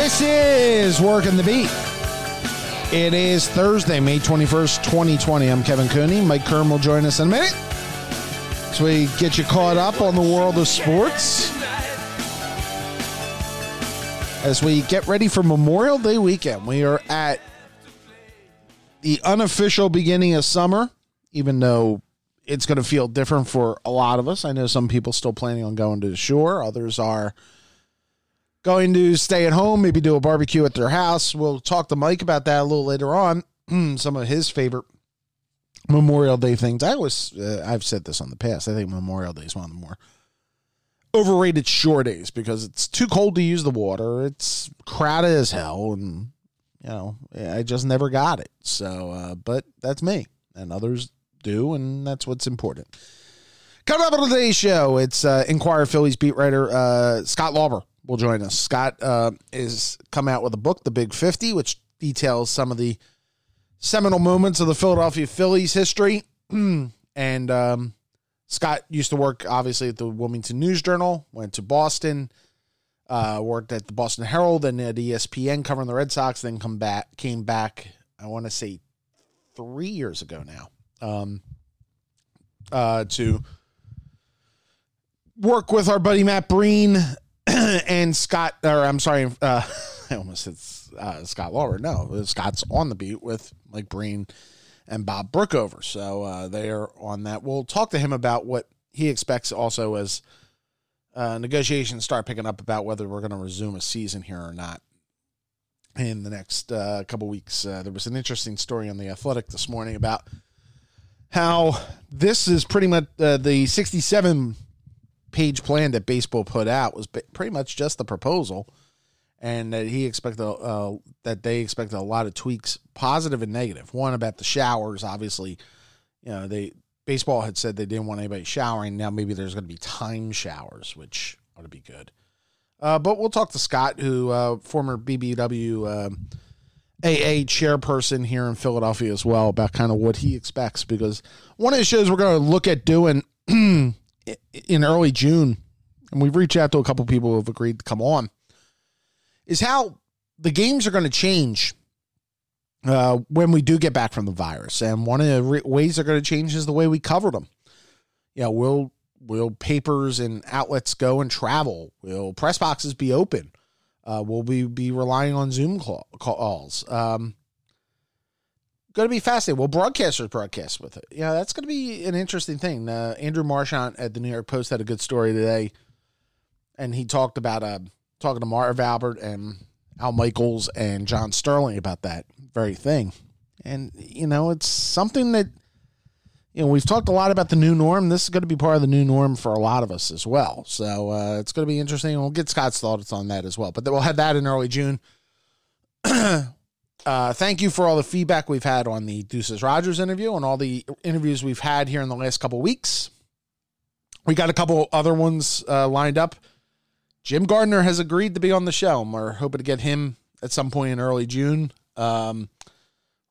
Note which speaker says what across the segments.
Speaker 1: This is Working the Beat. It is Thursday, May 21st, 2020. I'm Kevin Cooney. Mike Kern will join us in a minute as we get you caught up on the world of sports. As we get ready for Memorial Day weekend, we are at the unofficial beginning of summer, even though it's going to feel different for a lot of us. I know some people still planning on going to the shore, others are going to stay at home, maybe do a barbecue at their house. We'll talk to Mike about that a little later on. Some of his favorite Memorial Day things. I always, uh, I've said this on the past. I think Memorial Day is one of the more overrated shore days because it's too cold to use the water. It's crowded as hell, and you know, I just never got it. So, uh, but that's me, and others do, and that's what's important. Coming up on today's show, it's uh, Inquirer Phillies beat writer uh, Scott Lauber will join us. Scott uh, is come out with a book, The Big 50, which details some of the seminal moments of the Philadelphia Phillies history. and um, Scott used to work, obviously, at the Wilmington News Journal, went to Boston, uh, worked at the Boston Herald and at ESPN covering the Red Sox, then come back, came back, I want to say three years ago now, um, uh, to work with our buddy Matt Breen and Scott, or I'm sorry, uh, I almost said uh, Scott Lauber. No, Scott's on the beat with Mike Breen and Bob Brookover. So uh, they are on that. We'll talk to him about what he expects also as uh, negotiations start picking up about whether we're going to resume a season here or not in the next uh, couple weeks. Uh, there was an interesting story on the Athletic this morning about how this is pretty much the 67 page plan that baseball put out was pretty much just the proposal. And that he expected uh, that they expected a lot of tweaks positive and negative. One about the showers obviously you know they baseball had said they didn't want anybody showering. Now maybe there's going to be time showers which ought to be good. Uh, but we'll talk to scott who uh, former BBWAA um, chairperson here in philadelphia as well about kind of what he expects because one of the shows we're going to look at doing in early June, and we've reached out to a couple people who have agreed to come on, is how the games are going to change uh, when we do get back from the virus. And one of the re- ways they're going to change is the way we cover them. You know, will will papers and outlets go and travel? Will press boxes be open? Uh, will we be relying on Zoom call, calls? Um, going to be fascinating. Well, broadcasters broadcast with it? Yeah, that's going to be an interesting thing. Uh, Andrew Marchand at the New York Post had a good story today, and he talked about uh, talking to Marv Albert and Al Michaels and John Sterling about that very thing. And you know, it's something that you know we've talked a lot about the new norm. This is going to be part of the new norm for a lot of us as well. So uh, it's going to be interesting. We'll get Scott's thoughts on that as well. But we'll have that in early June. Uh, thank you for all the feedback we've had on the Deuces Rogers interview and all the interviews we've had here in the last couple weeks. We got a couple other ones uh, lined up. Jim Gardner has agreed to be on the show. And we're hoping to get him at some point in early June. Um,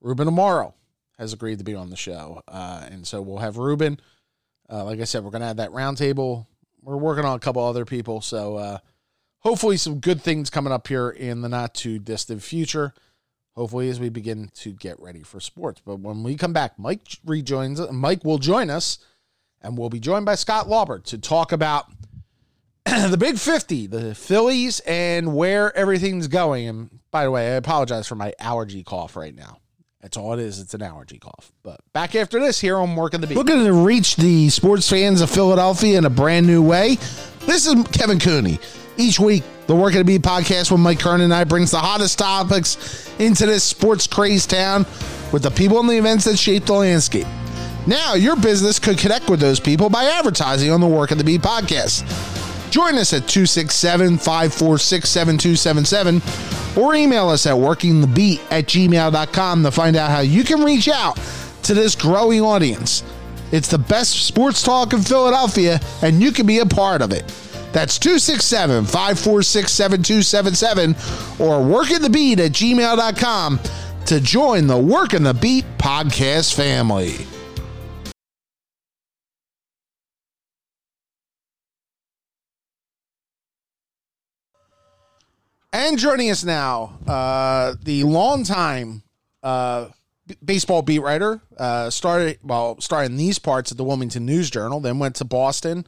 Speaker 1: Ruben Amaro has agreed to be on the show. Uh, and so we'll have Ruben. Uh, like I said, we're going to have that roundtable. We're working on a couple other people. So uh, hopefully, some good things coming up here in the not too distant future hopefully as we begin to get ready for sports. But when we come back, Mike rejoins Mike will join us and we'll be joined by Scott Lauber to talk about the big 50, the Phillies and where everything's going. And by the way, I apologize for my allergy cough right now. That's all it is. It's an allergy cough. But back after this here on Working the Beat. Looking to reach the sports fans of Philadelphia in a brand new way. This is Kevin Cooney. Each week, the Working the Beat podcast with Mike Kern and I brings the hottest topics into this sports crazed town with the people and the events that shape the landscape. Now, your business could connect with those people by advertising on the Working the Beat podcast. Join us at 267 546 7277 or email us at workingthebeat at gmail.com to find out how you can reach out to this growing audience. It's the best sports talk in Philadelphia, and you can be a part of it. That's 267 546 7277 or workingthebeat at gmail.com to join the Working the Beat podcast family. And joining us now, uh, the longtime uh, b- baseball beat writer, uh, started well, started in these parts at the Wilmington News Journal, then went to Boston,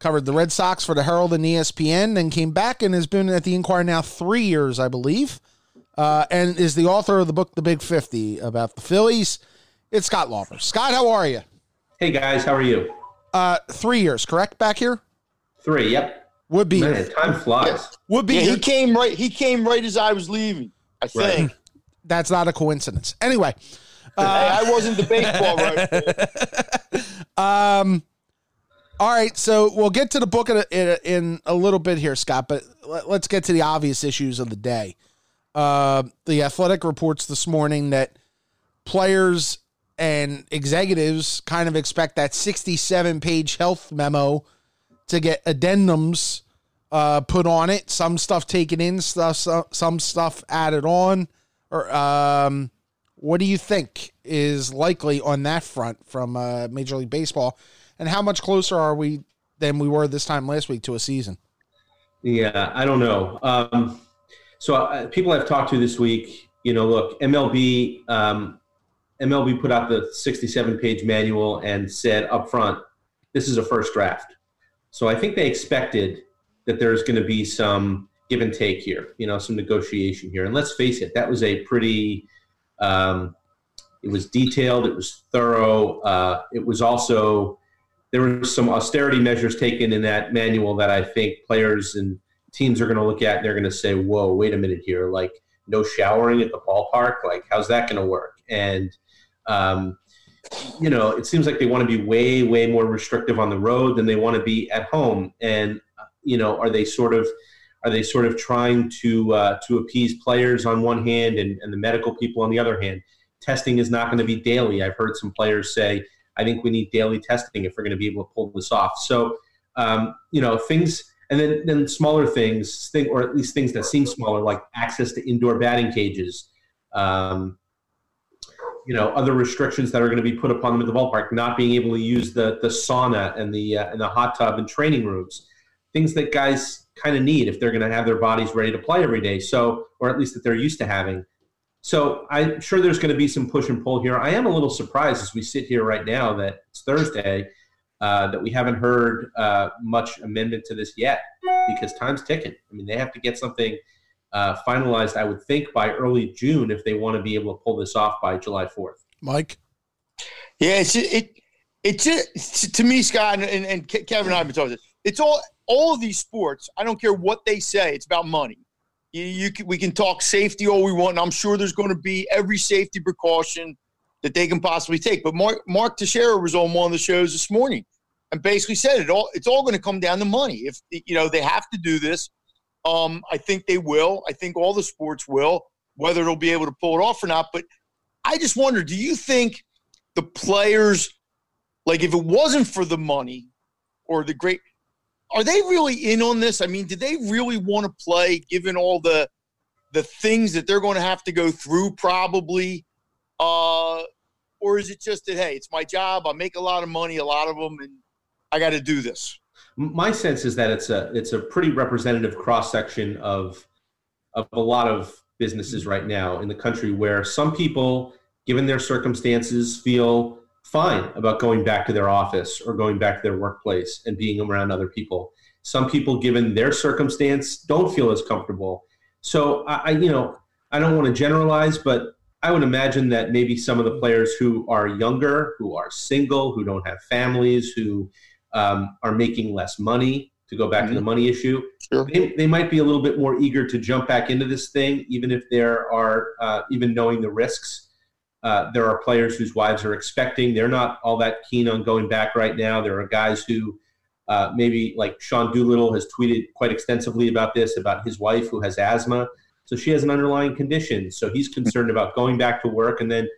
Speaker 1: covered the Red Sox for the Herald and ESPN, then came back and has been at the Inquirer now three years, I believe, uh, and is the author of the book The Big Fifty about the Phillies. It's Scott Lauber. Scott, how are you?
Speaker 2: Hey guys, how are you?
Speaker 1: Uh, three years, correct? Back here
Speaker 2: Three. Yep.
Speaker 1: would be
Speaker 2: Man, time flies.
Speaker 1: would be
Speaker 3: Yeah, he came right. He came right as I was leaving. I
Speaker 2: Right.
Speaker 3: think.
Speaker 1: that's not a coincidence. Anyway,
Speaker 3: Hey, I wasn't the baseball right.
Speaker 1: Um, all right, so we'll get to the book in a, in a, in a little bit here, Scott. But let, us get to the obvious issues of the day. Uh, the Athletic reports this morning that players and executives kind of expect that 67 page health memo to get addendums uh, put on it. Some stuff taken in, stuff some, stuff added on. Or um, what do you think is likely on that front from uh, Major League Baseball, and how much closer are we than we were this time last week to a season?
Speaker 2: Yeah, I don't know. Um, so uh, people I've talked to this week, you know, look, MLB, um, MLB put out the 67 page manual and said up front, this is a first draft. So I think they expected that there's going to be some give and take here, you know, some negotiation here. And let's face it, that was a pretty, um, it was detailed, it was thorough. Uh, it was also, there were some austerity measures taken in that manual that I think players and teams are going to look at and they're going to say, whoa, wait a minute here. Like, no showering at the ballpark? Like, how's that going to work? And, um, you know, it seems like they want to be way, way more restrictive on the road than they want to be at home. And, you know, are they sort of, are they sort of trying to uh, to appease players on one hand and, and the medical people on the other hand? Testing is not going to be daily. I've heard some players say, I think we need daily testing if we're going to be able to pull this off. So, um, you know, things, and then, then smaller things, thing, or at least things that seem smaller, like access to indoor batting cages, um, you know, other restrictions that are going to be put upon them at the ballpark, not being able to use the the sauna and the uh, and the hot tub and training rooms, things that guys kind of need if they're going to have their bodies ready to play every day. So, or at least that they're used to having. So I'm sure there's going to be some push and pull here. I am a little surprised as we sit here right now that it's Thursday uh, that we haven't heard uh, much amendment to this yet because time's ticking. I mean, they have to get something uh, finalized, I would think, by early June if they want to be able to pull this off by July 4th.
Speaker 1: Mike,
Speaker 3: Yeah, it's it. It's just, to me, Scott, and, and, and Kevin and I have been talking. This, it's all all of these sports. I don't care what they say. It's about money. You, you can, we can talk safety all we want, I'm sure there's going to be every safety precaution that they can possibly take. But Mark Mark Teixeira was on one of the shows this morning and basically said it all. It's all going to come down to money. If you know they have to do this, um, I think they will. I think all the sports will. Whether they'll be able to pull it off or not, but I just wonder: Do you think the players, like, if it wasn't for the money or the great, are they really in on this? I mean, do they really want to play, given all the the things that they're going to have to go through, probably? Uh, or is it just that hey, it's my job, I make a lot of money, a lot of them, and I got to do this?
Speaker 2: My sense is that it's a it's a pretty representative cross section of of a lot of businesses right now in the country where some people, given their circumstances, feel fine about going back to their office or going back to their workplace and being around other people. Some people, given their circumstance, don't feel as comfortable. So I, I you know, I don't want to generalize, but I would imagine that maybe some of the players who are younger, who are single, who don't have families, who um, are making less money, to go back mm-hmm. to the money issue,
Speaker 3: sure.
Speaker 2: they, they might be a little bit more eager to jump back into this thing, even if there are, uh, even knowing the risks. Uh, there are players whose wives are expecting. They're not all that keen on going back right now. There are guys who uh, maybe, like Sean Doolittle, has tweeted quite extensively about this, about his wife who has asthma. So she has an underlying condition. So he's concerned about going back to work and then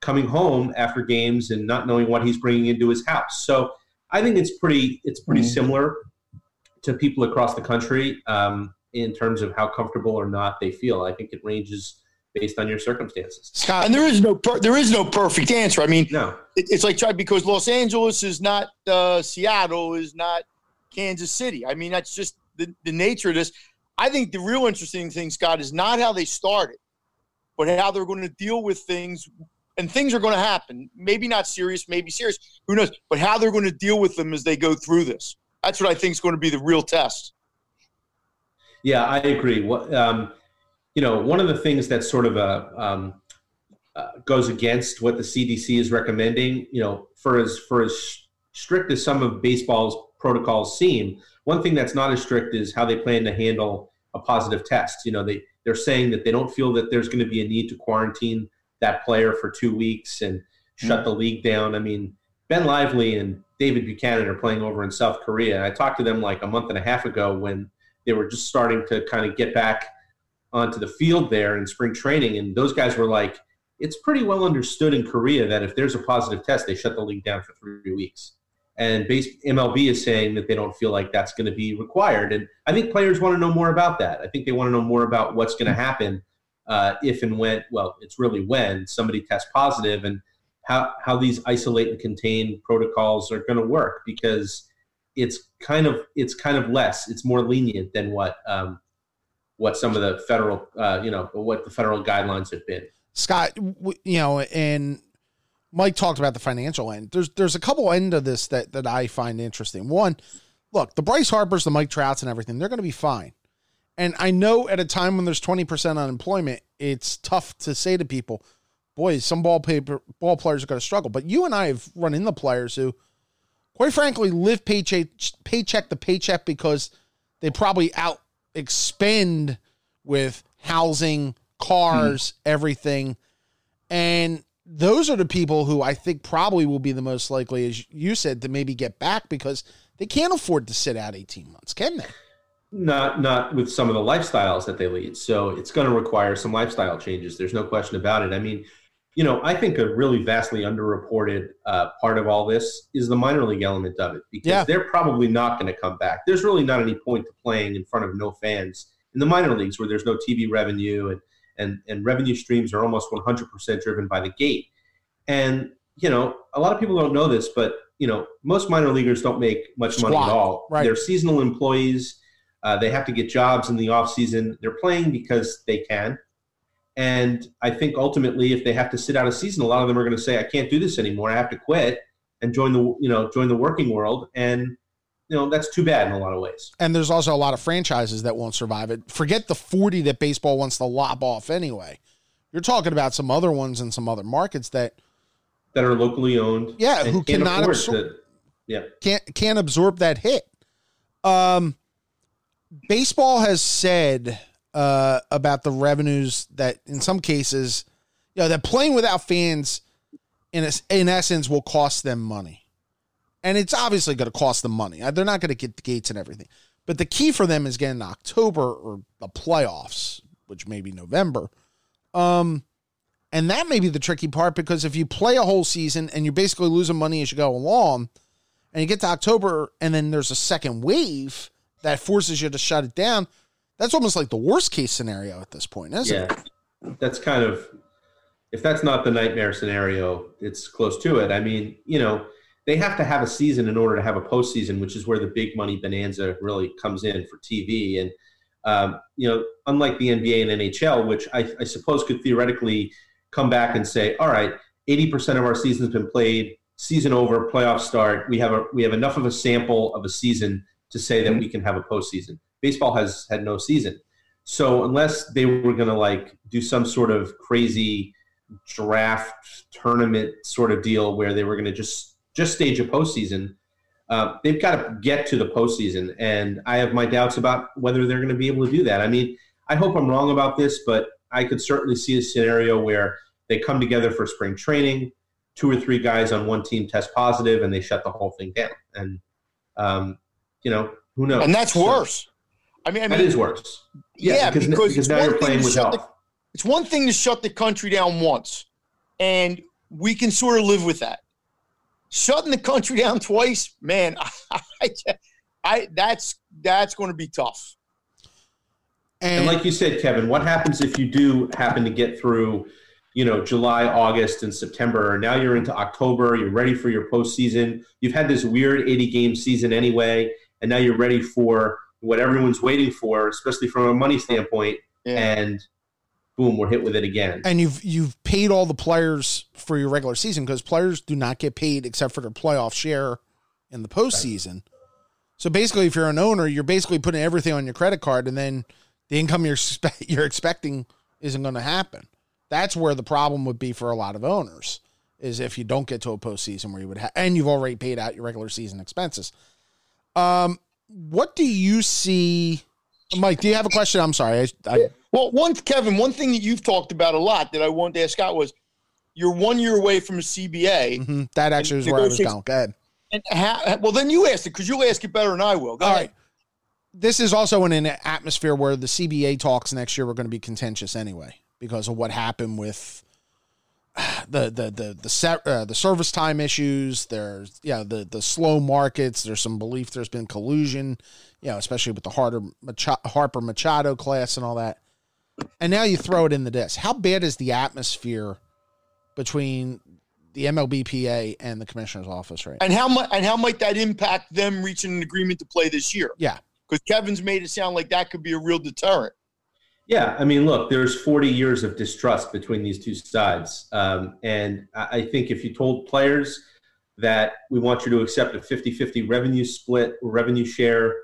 Speaker 2: coming home after games and not knowing what he's bringing into his house. So I think it's pretty it's pretty mm-hmm. similar to people across the country um, in terms of how comfortable or not they feel. I think it ranges based on your circumstances.
Speaker 3: Scott, and there is no per- there is no perfect answer. I mean,
Speaker 2: no,
Speaker 3: it, it's like try because Los Angeles is not uh, Seattle is not Kansas City. I mean, that's just the, the nature of this. I think the real interesting thing, Scott, is not how they started, but how they're going to deal with things. And things are going to happen. Maybe not serious, maybe serious. Who knows? But how they're going to deal with them as they go through this. That's what I think is going to be the real test.
Speaker 2: Yeah, I agree. What um, you know, one of the things that sort of a um, uh, goes against what the CDC is recommending. You know, for as for as strict as some of baseball's protocols seem, one thing that's not as strict is how they plan to handle a positive test. You know, they they're saying that they don't feel that there's going to be a need to quarantine that player for two weeks and mm-hmm. shut the league down. I mean, Ben Lively and David Buchanan are playing over in South Korea. I talked to them like a month and a half ago when they were just starting to kind of get back onto the field there in spring training, and those guys were like, "It's pretty well understood in Korea that if there's a positive test, they shut the league down for three weeks." And base, MLB is saying that they don't feel like that's going to be required. And I think players want to know more about that. I think they want to know more about what's going to happen uh, if and when, well, it's really when somebody tests positive and how, how these isolate and contain protocols are going to work because it's kind of it's kind of less it's more lenient than what um, what some of the federal uh, you know what the federal guidelines have been
Speaker 1: scott you know and Mike talked about the financial end. There's there's a couple end of this that that I find interesting. One, look, the Bryce Harpers, the Mike Trouts, and everything, they're going to be fine. And I know at a time when there's 20% unemployment, it's tough to say to people, boys, some ball paper ball players are going to struggle. But you and I have run into players who, quite frankly, live paycheck paycheck to paycheck because they probably out expend with housing, cars, hmm. everything. And those are the people who I think probably will be the most likely, as you said, to maybe get back because they can't afford to sit out 18 months, can they?
Speaker 2: Not not with some of the lifestyles that they lead. So it's going to require some lifestyle changes. There's no question about it. I mean, you know, I think a really vastly underreported uh, part of all this is the minor league element of it because yeah. they're probably not going to come back. There's really not any point to playing in front of no fans in the minor leagues where there's no TV revenue and and, and revenue streams are almost 100% driven by the gate. And, you know, a lot of people don't know this, but, you know, most minor leaguers don't make much Squat, money at all. Right. They're seasonal employees. Uh, they have to get jobs in the off season. They're playing because they can. And I think ultimately, if they have to sit out a season, a lot of them are going to say, "I can't do this anymore. I have to quit and join the you know join the working world." And you know that's too bad in a lot of ways.
Speaker 1: And there's also a lot of franchises that won't survive it. Forget the 40 that baseball wants to lob off anyway. You're talking about some other ones in some other markets that
Speaker 2: that are locally owned.
Speaker 1: Yeah, who cannot absorb. To, yeah, can't can't absorb that hit. Um, baseball has said uh, about the revenues that in some cases, you know, that playing without fans in in essence will cost them money and it's obviously going to cost them money. Uh, they're not going to get the gates and everything. But the key for them is getting October or the playoffs, which may be November. Um, and that may be the tricky part because if you play a whole season and you're basically losing money as you go along, and you get to October and then there's a second wave that forces you to shut it down, that's almost like the worst case scenario at this point, isn't yeah,
Speaker 2: it? That's kind of if that's not the nightmare scenario, it's close to it. I mean, you know, they have to have a season in order to have a postseason, which is where the big money bonanza really comes in for TV. And um, you know, unlike the NBA and NHL, which I, I, suppose could theoretically come back and say, all right, 80% of our season's been played, season over, playoff start. We have a we have enough of a sample of a season to say that we can have a postseason. Baseball has had no season. So unless they were going to like do some sort of crazy draft tournament sort of deal where they were going to just just stage a postseason. Uh, they've got to get to the postseason, and I have my doubts about whether they're going to be able to do that. I mean, I hope I'm wrong about this, but I could certainly see a scenario where they come together for spring training, two or three guys on one team test positive, and they shut the whole thing down. And um, you know, who knows?
Speaker 3: And that's worse. I mean, I mean,
Speaker 2: that is worse.
Speaker 3: Yeah, yeah because, because, because now you're playing with health. The, it's one thing to shut the country down once, and we can sort of live with that shutting the country down twice, man, I, I, I that's that's going to be tough.
Speaker 2: And, and, like you said, Kevin, what happens if you do happen to get through, you know, July, August, and September, and now you're into October, you're ready for your postseason. You've had this weird 80 game season anyway, and now you're ready for what everyone's waiting for, especially from a money standpoint, yeah. and boom, we're hit with it again.
Speaker 1: And you've you've paid all the players for your regular season because players do not get paid except for their playoff share in the postseason. Right. So basically, if you're an owner, you're basically putting everything on your credit card, and then the income you're you're expecting isn't going to happen. That's where the problem would be for a lot of owners is if you don't get to a postseason where you would have, and you've already paid out your regular season expenses. Um, what do you see, Mike? Do you have a question? I'm sorry. I, I,
Speaker 3: well, one Kevin, one thing that you've talked about a lot that I wanted to ask Scott was you're one year away from a CBA.
Speaker 1: Mm-hmm. That actually is where I was going. Go ahead.
Speaker 3: And how, well, then you ask it because you'll ask it better than I will. Go All ahead. Right.
Speaker 1: This is also in an atmosphere where the CBA talks next year were going to be contentious anyway because of what happened with the the the the set, uh, the service time issues. There's yeah the the slow markets. There's some belief there's been collusion, you know, especially with the Harper Machado, Harper Machado class and all that. And now you throw it in the disc. How bad is the atmosphere between the MLBPA and the commissioner's office right
Speaker 3: and how much and how might that impact them reaching an agreement to play this year
Speaker 1: yeah
Speaker 3: because kevin's made it sound like that could be a real deterrent
Speaker 2: yeah i mean look there's 40 years of distrust between these two sides. Um, and i think if you told players that we want you to accept a 50-50 revenue split or revenue share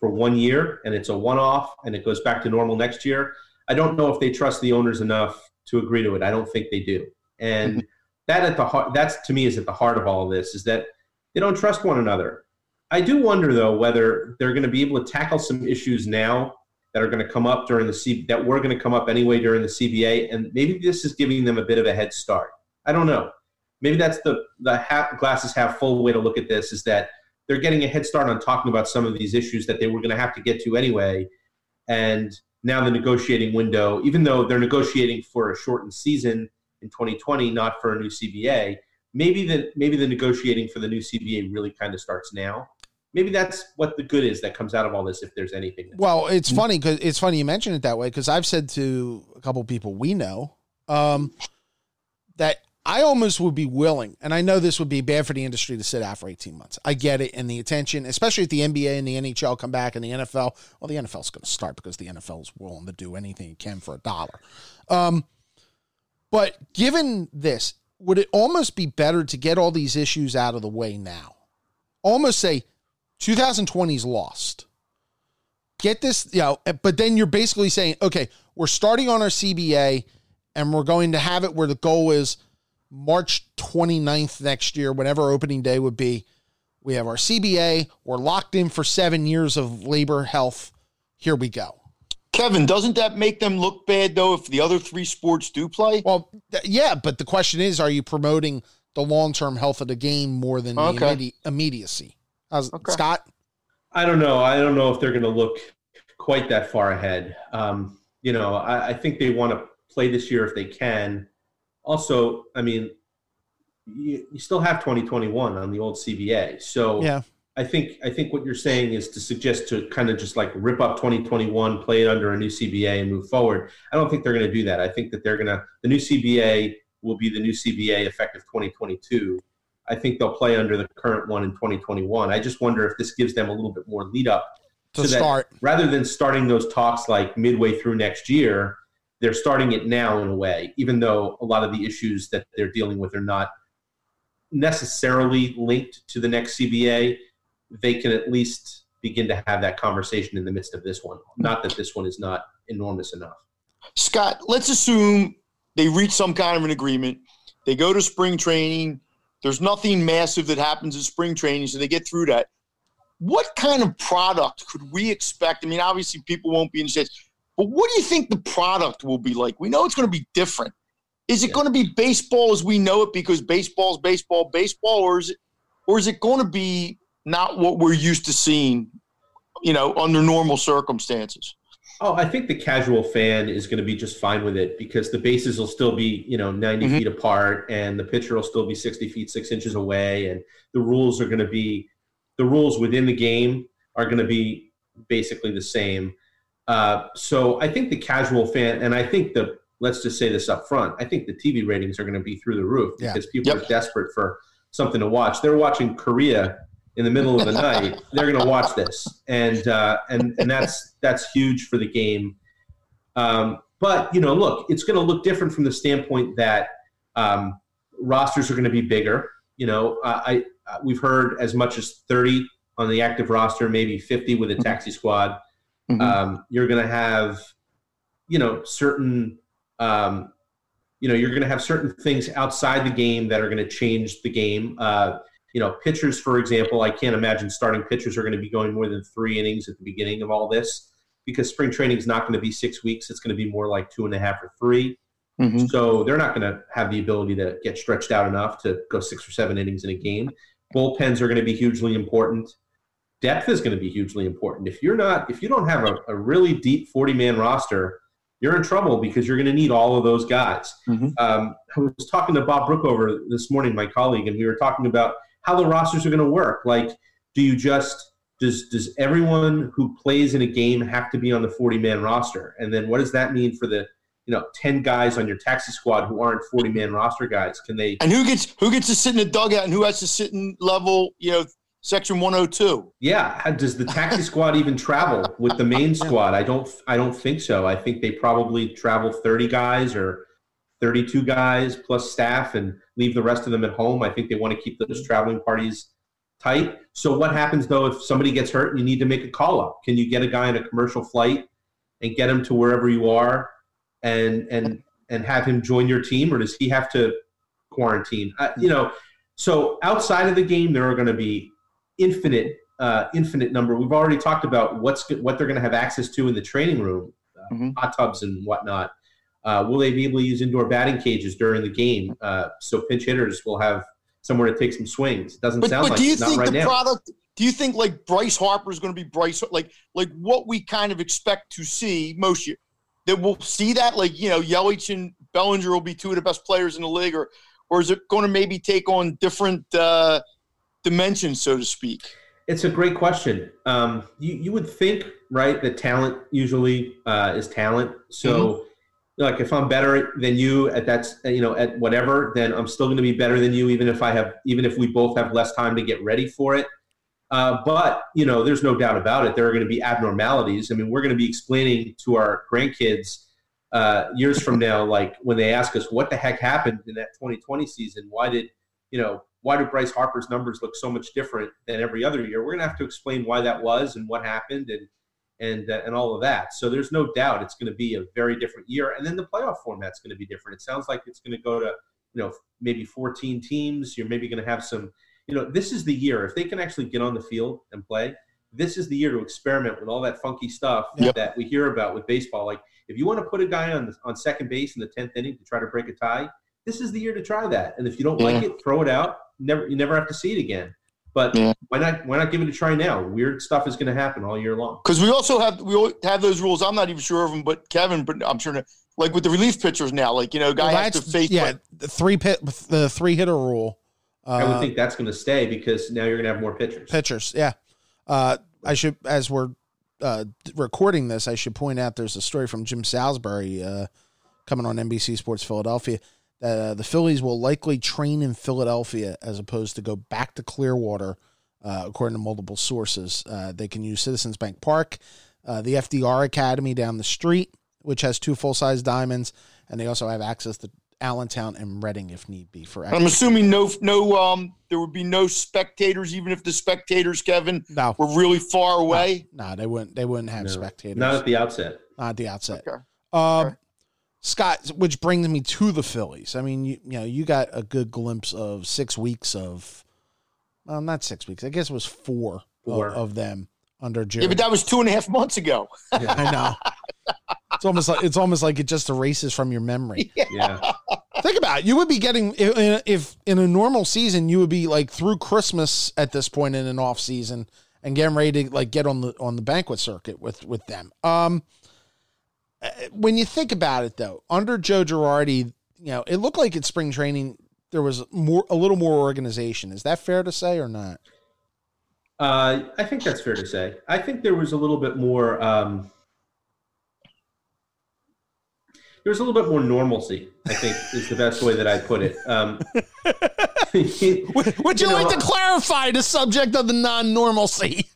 Speaker 2: for one year and it's a one-off and it goes back to normal next year i don't know if they trust the owners enough to agree to it. I don't think they do. And mm-hmm. that at the heart that's to me is at the heart of all of this is that they don't trust one another. I do wonder though whether they're going to be able to tackle some issues now that are going to come up during the C that were going to come up anyway during the CBA, and maybe this is giving them a bit of a head start. I don't know. Maybe that's the the half, glasses half full way to look at this is that they're getting a head start on talking about some of these issues that they were going to have to get to anyway, and now the negotiating window, even though they're negotiating for a shortened season in 2020, not for a new CBA. Maybe the maybe the negotiating for the new CBA really kind of starts now. Maybe that's what the good is that comes out of all this, if there's anything.
Speaker 1: Well, it's funny because it's funny you mention it that way because I've said to a couple people we know um, that I almost would be willing, and I know this would be bad for the industry to sit out for 18 months. I get it, and the attention, especially if the NBA and the NHL come back and the NFL. Well, the NFL is going to start because the NFL is willing to do anything it can for a dollar. Um, but given this, would it almost be better to get all these issues out of the way now? Almost say 2020 is lost. Get this, you know, eh, but then you're basically saying, okay, we're starting on our CBA and we're going to have it where the goal is March 29th next year, whenever opening day would be. We have our CBA. We're locked in for seven years of labor health. Here we go.
Speaker 3: Kevin, doesn't that make them look bad though if the other three sports do play?
Speaker 1: Well, th- yeah, but the question is, are you promoting the long-term health of the game more than okay. the immedi- immediacy? Okay. Scott,
Speaker 2: I don't know. I don't know if they're going to look quite that far ahead. Um, you know, I, I think they want to play this year if they can. Also, I mean, you, you still have 2021 on the old CBA, so
Speaker 1: yeah.
Speaker 2: I think I think what you're saying is to suggest to kind of just like rip up 2021, play it under a new CBA, and move forward. I don't think they're going to do that. I think that they're going to the new CBA will be the new CBA effective 2022. I think they'll play under the current one in 2021. I just wonder if this gives them a little bit more lead up
Speaker 1: to so start
Speaker 2: rather than starting those talks like midway through next year. They're starting it now in a way, even though a lot of the issues that they're dealing with are not necessarily linked to the next CBA they can at least begin to have that conversation in the midst of this one. Not that this one is not enormous enough.
Speaker 3: Scott, let's assume they reach some kind of an agreement. They go to spring training. There's nothing massive that happens in spring training, so they get through that. What kind of product could we expect? I mean, obviously, people won't be in the States, but what do you think the product will be like? We know it's going to be different. Is it yeah. going to be baseball as we know it because baseball's baseball, baseball, or is it, or is it going to be not what we're used to seeing, you know, under normal circumstances.
Speaker 2: Oh, I think the casual fan is going to be just fine with it because the bases will still be, you know, 90 mm-hmm. feet apart and the pitcher will still be 60 feet, six inches away. And the rules are going to be, the rules within the game are going to be basically the same. Uh, so I think the casual fan, and I think the, let's just say this up front, I think the TV ratings are going to be through the roof because people yep. are desperate for something to watch. They're watching Korea in the middle of the night, they're going to watch this, and uh, and and that's that's huge for the game. Um, but you know, look, it's going to look different from the standpoint that um, rosters are going to be bigger. You know, I, I we've heard as much as thirty on the active roster, maybe fifty with a mm-hmm. taxi squad. Mm-hmm. Um, you're going to have, you know, certain um, you know, you're going to have certain things outside the game that are going to change the game. Uh, you know, pitchers, for example, I can't imagine starting pitchers are going to be going more than three innings at the beginning of all this because spring training is not going to be six weeks. It's going to be more like two and a half or 3 mm-hmm. So they're not going to have the ability to get stretched out enough to go six or seven innings in a game. Bullpens are going to be hugely important. Depth is going to be hugely important. If you're not, if you don't have a, a really deep 40 man roster, you're in trouble because you're going to need all of those guys. Mm-hmm. Um, I was talking to Bob Brookover this morning, my colleague, and we were talking about how the rosters are going to work. Like, do you just does does everyone who plays in a game have to be on the 40 man roster? And then what does that mean for the you know 10 guys on your taxi squad who aren't 40 man roster guys? Can they
Speaker 3: And who gets who gets to sit in the dugout and who has to sit in level, you know, section 102?
Speaker 2: Yeah, does the taxi squad even travel with the main squad? I don't I don't think so. I think they probably travel 30 guys or 32 guys plus staff and leave the rest of them at home. I think they want to keep those traveling parties tight. So what happens though if somebody gets hurt and you need to make a call up? Can you get a guy on a commercial flight and get him to wherever you are and and and have him join your team or does he have to quarantine? Uh, you know, so outside of the game there are going to be infinite uh, infinite number. We've already talked about what's what they're going to have access to in the training room, uh, mm-hmm. hot tubs and whatnot. Uh, will they be able to use indoor batting cages during the game uh, so pinch hitters will have somewhere to take some swings? It doesn't
Speaker 3: but,
Speaker 2: sound
Speaker 3: but
Speaker 2: like
Speaker 3: do you
Speaker 2: think
Speaker 3: right
Speaker 2: the
Speaker 3: now. product? Do you think like Bryce Harper is going to be Bryce? Like like what we kind of expect to see most year that we'll see that like you know Yelich and Bellinger will be two of the best players in the league, or or is it going to maybe take on different uh, dimensions, so to speak?
Speaker 2: It's a great question. Um, you you would think right that talent usually uh, is talent, so. Mm-hmm like if I'm better than you at that, you know, at whatever, then I'm still going to be better than you, even if I have, even if we both have less time to get ready for it. Uh, but you know, there's no doubt about it. There are going to be abnormalities. I mean, we're going to be explaining to our grandkids uh, years from now, like when they ask us what the heck happened in that 2020 season, why did you know why do Bryce Harper's numbers look so much different than every other year? We're going to have to explain why that was and what happened and and uh, and all of that. So there's no doubt it's going to be a very different year. And then the playoff format's going to be different. It sounds like it's going to go to you know maybe 14 teams. You're maybe going to have some. You know, this is the year if they can actually get on the field and play. This is the year to experiment with all that funky stuff yep. that we hear about with baseball. Like if you want to put a guy on on second base in the tenth inning to try to break a tie, this is the year to try that. And if you don't yeah. like it, throw it out. Never you never have to see it again. But yeah. why not? Why not give it a try now? Weird stuff is going to happen all year long.
Speaker 3: Because we also have we have those rules. I'm not even sure of them, but Kevin, but I'm sure. Like with the relief pitchers now, like you know, guy well, has to face.
Speaker 1: Yeah, the three pit, the three hitter rule.
Speaker 2: Uh, I would think that's going to stay because now you're going to have more pitchers.
Speaker 1: Pitchers, yeah. Uh, I should, as we're uh, recording this, I should point out there's a story from Jim Salisbury uh, coming on NBC Sports Philadelphia uh, the Phillies will likely train in Philadelphia as opposed to go back to Clearwater, uh, according to multiple sources. Uh, they can use Citizens Bank Park, uh, the FDR Academy down the street, which has two full size diamonds, and they also have access to Allentown and Reading if need be. For
Speaker 3: I'm assuming no, no, um, there would be no spectators, even if the spectators, Kevin, no. were really far away.
Speaker 1: No, no they wouldn't. They wouldn't have no. spectators.
Speaker 2: Not at the outset.
Speaker 1: Not at the outset. Okay. Um, okay. Scott, which brings me to the Phillies. I mean, you, you know, you got a good glimpse of six weeks of, well, not six weeks. I guess it was four, four. Of, of, them under Jerry.
Speaker 3: Yeah, but that was two and a half months ago.
Speaker 1: Yeah. I know. It's almost like it's almost like it just erases from your memory.
Speaker 2: Yeah.
Speaker 1: Think about it. You would be getting if, if in a normal season you would be like through Christmas at this point in an off season and getting ready to like get on the on the banquet circuit with with them. Um when you think about it, though, under Joe Girardi, you know, it looked like at spring training there was more, a little more organization. Is that fair to say or not?
Speaker 2: Uh, I think that's fair to say. I think there was a little bit more. Um, there was a little bit more normalcy. I think is the best way that I put it. Um,
Speaker 1: Would you,
Speaker 2: You
Speaker 1: like
Speaker 2: know,
Speaker 1: to clarify the subject of the non-normalcy?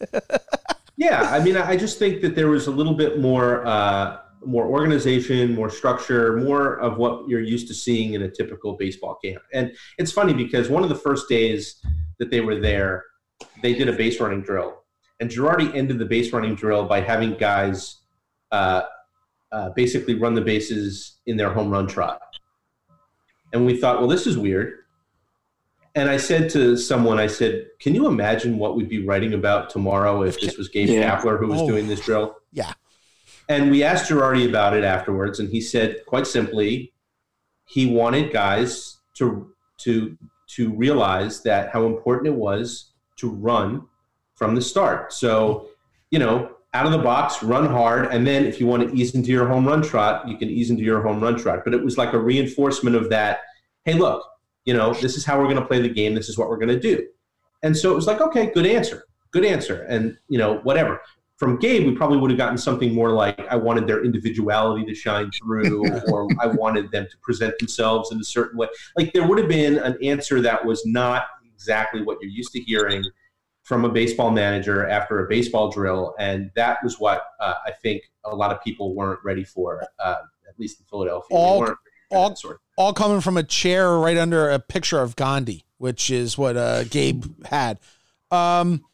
Speaker 2: yeah, I mean, I just think that there was a little bit more uh, more organization, more structure, more of what you're used to seeing in a typical baseball camp. And it's funny because one of the first days that they were there, they did a base running drill, and Girardi ended the base running drill by having guys uh, uh, basically run the bases in their home run trot. And we thought, well, this is weird. And I said to someone, I said, "Can you imagine what we'd be writing about tomorrow if this was Gabe
Speaker 3: Yeah.
Speaker 2: Kapler who was
Speaker 1: Oh.
Speaker 2: doing this drill?"
Speaker 1: yeah.
Speaker 2: And we asked Girardi about it afterwards, and he said quite simply, he wanted guys to to to realize that how important it was to run from the start. So, you know, out of the box, run hard, and then if you want to ease into your home run trot, you can ease into your home run trot. But it was like a reinforcement of that. Hey, look, you know, this is how we're going to play the game. This is what we're going to do. And so it was like, okay, good answer, good answer, and you know, whatever from Gabe, we probably would have gotten something more like I wanted their individuality to shine through, or I wanted them to present themselves in a certain way. Like there would have been an answer that was not exactly what you're used to hearing from a baseball manager after a baseball drill, and that was what uh, I think a lot of people weren't ready for, uh, at least in Philadelphia.
Speaker 1: All-
Speaker 2: weren't ready for
Speaker 1: all-
Speaker 2: sort.
Speaker 1: All coming from a chair right under a picture of Gandhi, which is what uh, Gabe had. Um,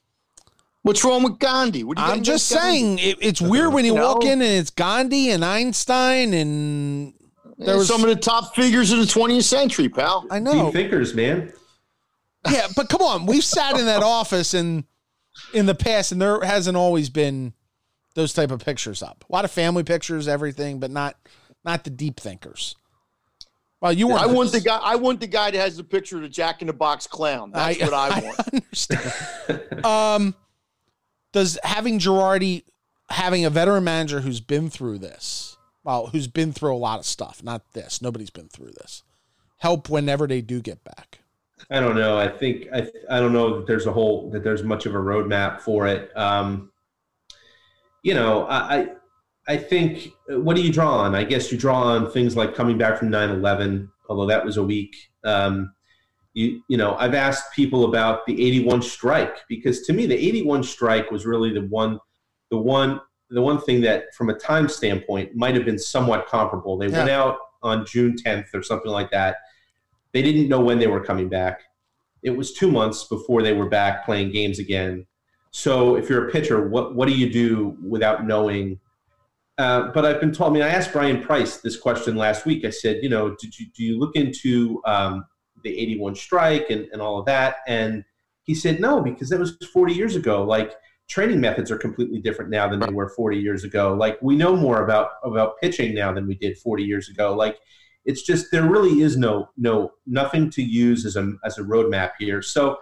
Speaker 3: What's wrong with Gandhi? What do you
Speaker 1: I'm just saying it, it's weird when you
Speaker 3: No.
Speaker 1: walk in and it's Gandhi and Einstein and there was
Speaker 3: some of the top figures of the 20th century, pal.
Speaker 1: I know.
Speaker 2: Deep thinkers, man.
Speaker 1: Yeah, but come on, we've sat in that office and in the past, and there hasn't always been those type of pictures up. A lot of family pictures, everything, but not not the deep thinkers. Well, you weren't.
Speaker 3: I want the guy. I want the guy that has the picture of the Jack in the Box clown. That's what I want.
Speaker 1: understand. um, does having Girardi, having a veteran manager who's been through this, well, who's been through a lot of stuff, not this. Nobody's been through this. Help whenever they do get back.
Speaker 2: I don't know. I think I I don't know that there's a whole that there's much of a roadmap for it. Um, you know, I I think what do you draw on? I guess you draw on things like coming back from 9/11, although that was a week. Um, you you know, I've asked people about the 81 strike because to me the 81 strike was really the one the one the one thing that from a time standpoint might have been somewhat comparable. They went out on June 10th or something like that. They didn't know when they were coming back. It was two months before they were back playing games again. So if you're a pitcher, what what do you do without knowing? Uh, but I've been told. I mean, I asked Bryan Price this question last week. I said, you know, did you do you look into um, the '81 strike and, and all of that? And he said no, because that was 40 years ago. Like training methods are completely different now than they were 40 years ago. Like we know more about about pitching now than we did 40 years ago. Like it's just there really is no no nothing to use as a as a roadmap here. So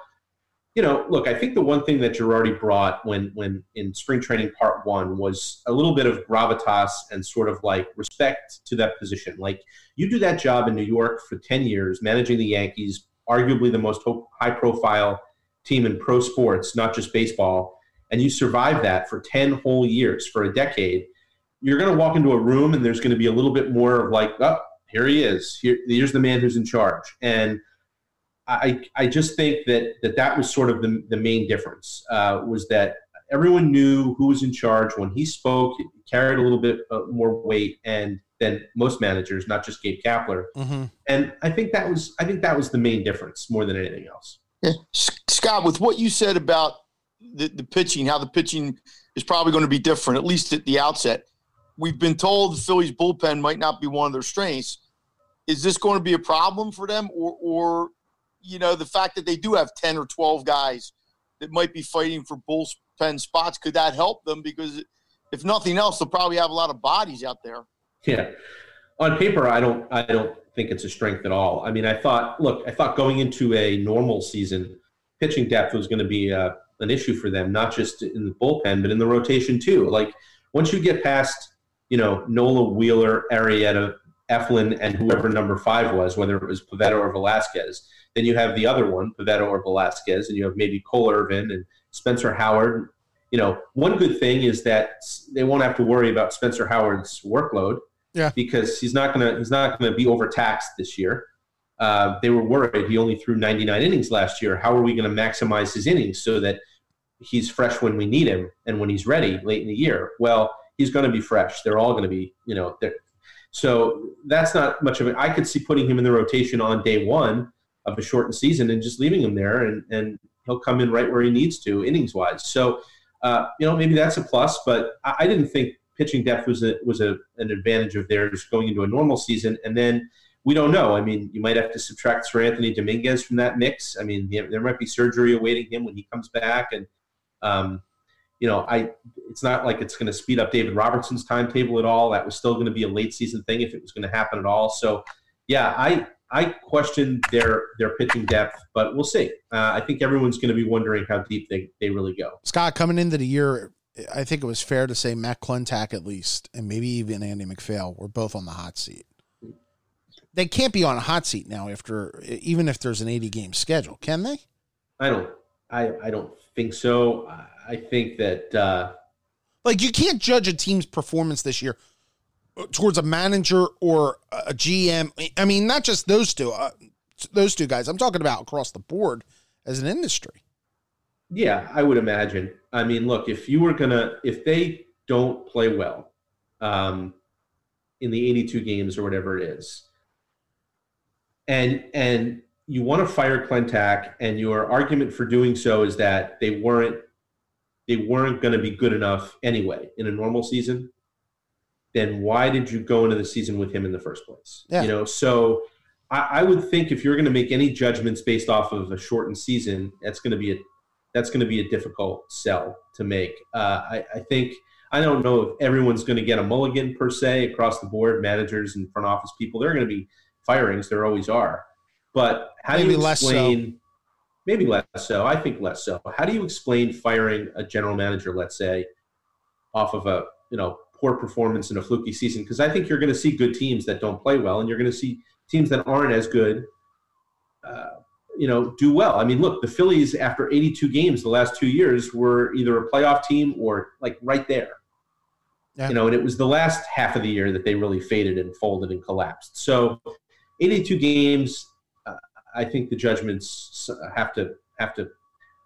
Speaker 2: you know, look, I think the one thing that Girardi brought when when in spring training part one was a little bit of gravitas and sort of like respect to that position. Like you do that job in New York for 10 years, managing the Yankees, arguably the most high profile team in pro sports, not just baseball, and you survive that for 10 whole years, for a decade, you're going to walk into a room and there's going to be a little bit more of like, oh, here he is. Here, here's the man who's in charge. And I, I just think that that, that was sort of the, the main difference uh, was that everyone knew who was in charge when he spoke. It carried a little bit uh, more weight and than most managers, not just Gabe Kapler.
Speaker 1: Mm-hmm.
Speaker 2: And I think that was I think that was the main difference more than anything else.
Speaker 3: Yeah. Scott, with what you said about the, the pitching, how the pitching is probably going to be different, at least at the outset. We've been told the Phillies bullpen might not be one of their strengths. Is this going to be a problem for them, or, or you know, the fact that they do have ten or twelve guys that might be fighting for bullpen spots, could that help them? Because if nothing else, they'll probably have a lot of bodies out there.
Speaker 2: Yeah, on paper, I don't I don't think it's a strength at all. I mean, I thought look, I thought going into a normal season, pitching depth was going to be uh, an issue for them, not just in the bullpen, but in the rotation too. Like once you get past, you know, Nola, Wheeler, Arrieta, Eflin, and whoever number five was, whether it was Pivetta or Velasquez, then you have the other one, Pivetta or Velasquez, and you have maybe Cole Irvin and Spencer Howard. You know, one good thing is that they won't have to worry about Spencer Howard's workload.
Speaker 1: Yeah.
Speaker 2: Because he's not gonna he's not gonna be overtaxed this year. uh, they were worried he only threw 99 innings last year. How are we going to maximize his innings so that he's fresh when we need him and when he's ready late in the year? Well, he's going to be fresh. They're all going to be, you know, so that's not much of it. I could see putting him in the rotation on day one of a shortened season and just leaving him there, and, and he'll come in right where he needs to, innings wise. So, uh, you know, maybe that's a plus, but I, I didn't think pitching depth was a, was a, an advantage of theirs going into a normal season. And then we don't know. I mean, you might have to subtract Seranthony Dominguez from that mix. I mean, there might be surgery awaiting him when he comes back, and um, you know, I it's not like it's going to speed up David Robertson's timetable at all. That was still going to be a late season thing if it was going to happen at all. So, yeah, I I question their their pitching depth, but we'll see. Uh, I think everyone's going to be wondering how deep they, they really go.
Speaker 1: Scott, coming into the year, I think it was fair to say Matt Klentak at least, and maybe even Andy MacPhail were both on the hot seat. They can't be on a hot seat now after even if there's an 80 game schedule, can they?
Speaker 2: I don't. I I don't think so. I think that uh,
Speaker 1: like you can't judge a team's performance this year towards a manager or a GM. I mean, not just those two, uh, those two guys. I'm talking about across the board as an industry.
Speaker 2: Yeah, I would imagine. I mean, look, if you were gonna, if they don't play well um, in the 82 games or whatever it is, and and you want to fire Klentak, and your argument for doing so is that they weren't they weren't going to be good enough anyway in a normal season, then why did you go into the season with him in the first place? Yeah. You know, so I, I would think if you're going to make any judgments based off of a shortened season, that's going to be a that's going to be a difficult sell to make. Uh, I, I think I don't know if everyone's going to get a mulligan per se across the board, managers and front office people. they're going to be firings. There always are. But how Maybe do you explain? Maybe less so. I think less so. How do you explain firing a general manager, let's say, off of a you know poor performance in a fluky season? Because I think you're going to see good teams that don't play well, and you're going to see teams that aren't as good, uh, you know, do well. I mean, look, the Phillies after 82 games the last two years were either a playoff team or like right there. Yeah. You know, and it was the last half of the year that they really faded and folded and collapsed. So, 82 games I think the judgments have to have to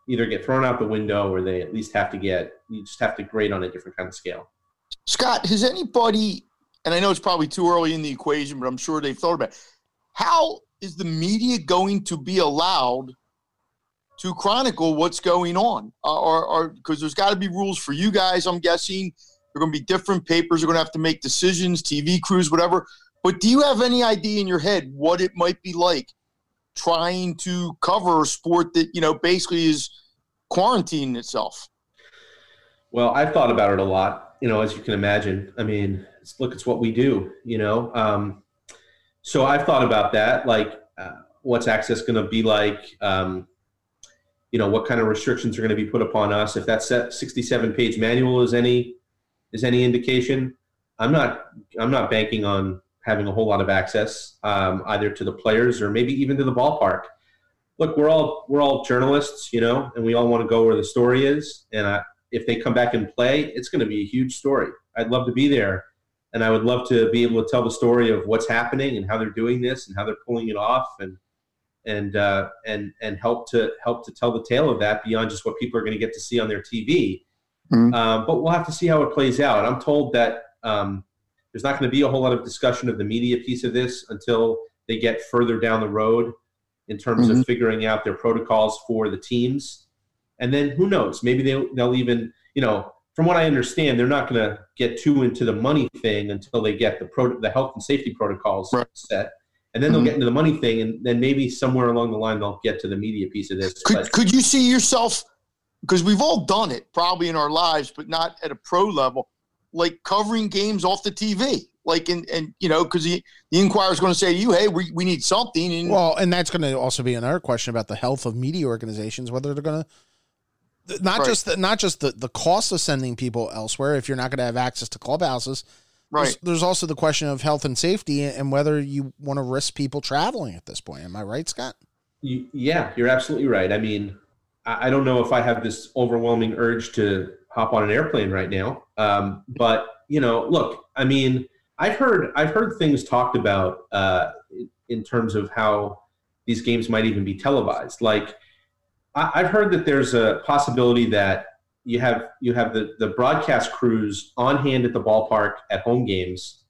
Speaker 2: either get thrown out the window or they at least have to get you just have to grade on a different kind of scale.
Speaker 3: Scott, has anybody and I know it's probably too early in the equation, but I'm sure they've thought about it. How is the media going to be allowed to chronicle what's going on? Uh, or because there's got to be rules for you guys, I'm guessing. There are going to be different papers are going to have to make decisions, TV crews, whatever. But do you have any idea in your head what it might be like trying to cover a sport that you know basically is quarantining itself?
Speaker 2: Well, I've thought about it a lot. You know, as you can imagine. I mean, it's, look, it's what we do. You know, um, so I've thought about that. Like, uh, what's access going to be like? Um, you know, what kind of restrictions are going to be put upon us? If that 67 page manual is any is any indication, I'm not I'm not banking on having a whole lot of access um, either to the players or maybe even to the ballpark. Look, we're all we're all journalists, you know, and we all want to go where the story is. And I, if they come back and play, it's going to be a huge story. I'd love to be there, and I would love to be able to tell the story of what's happening and how they're doing this and how they're pulling it off, and and uh, and and help to help to tell the tale of that beyond just what people are going to get to see on their TV. Mm-hmm. Um, but we'll have to see how it plays out. I'm told that um, there's not going to be a whole lot of discussion of the media piece of this until they get further down the road in terms mm-hmm. of figuring out their protocols for the teams. And then who knows? Maybe they'll, they'll even, you know, from what I understand, they're not going to get too into the money thing until they get the pro- the health and safety protocols right. set. And then they'll mm-hmm. get into the money thing, and then maybe somewhere along the line they'll get to the media piece of this.
Speaker 3: Could, could you see yourself? Because we've all done it, probably in our lives, but not at a pro level like covering games off the TV. Like, and, and you know, because the, the Inquirer is going to say to you, hey, we, we need something. And,
Speaker 1: well, and that's going to also be another question about the health of media organizations, whether they're going to not right. just the, not just the, the cost of sending people elsewhere if you're not going to have access to clubhouses.
Speaker 3: Right.
Speaker 1: There's, there's, also the question of health and safety and whether you want to risk people traveling at this point. Am I right, Scott?
Speaker 2: yeah, you're absolutely right. I mean, I don't know if I have this overwhelming urge to hop on an airplane right now. Um, but you know, look, I mean, I've heard I've heard things talked about uh, in terms of how these games might even be televised. Like I, I've heard that there's a possibility that you have you have the, the broadcast crews on hand at the ballpark at home games,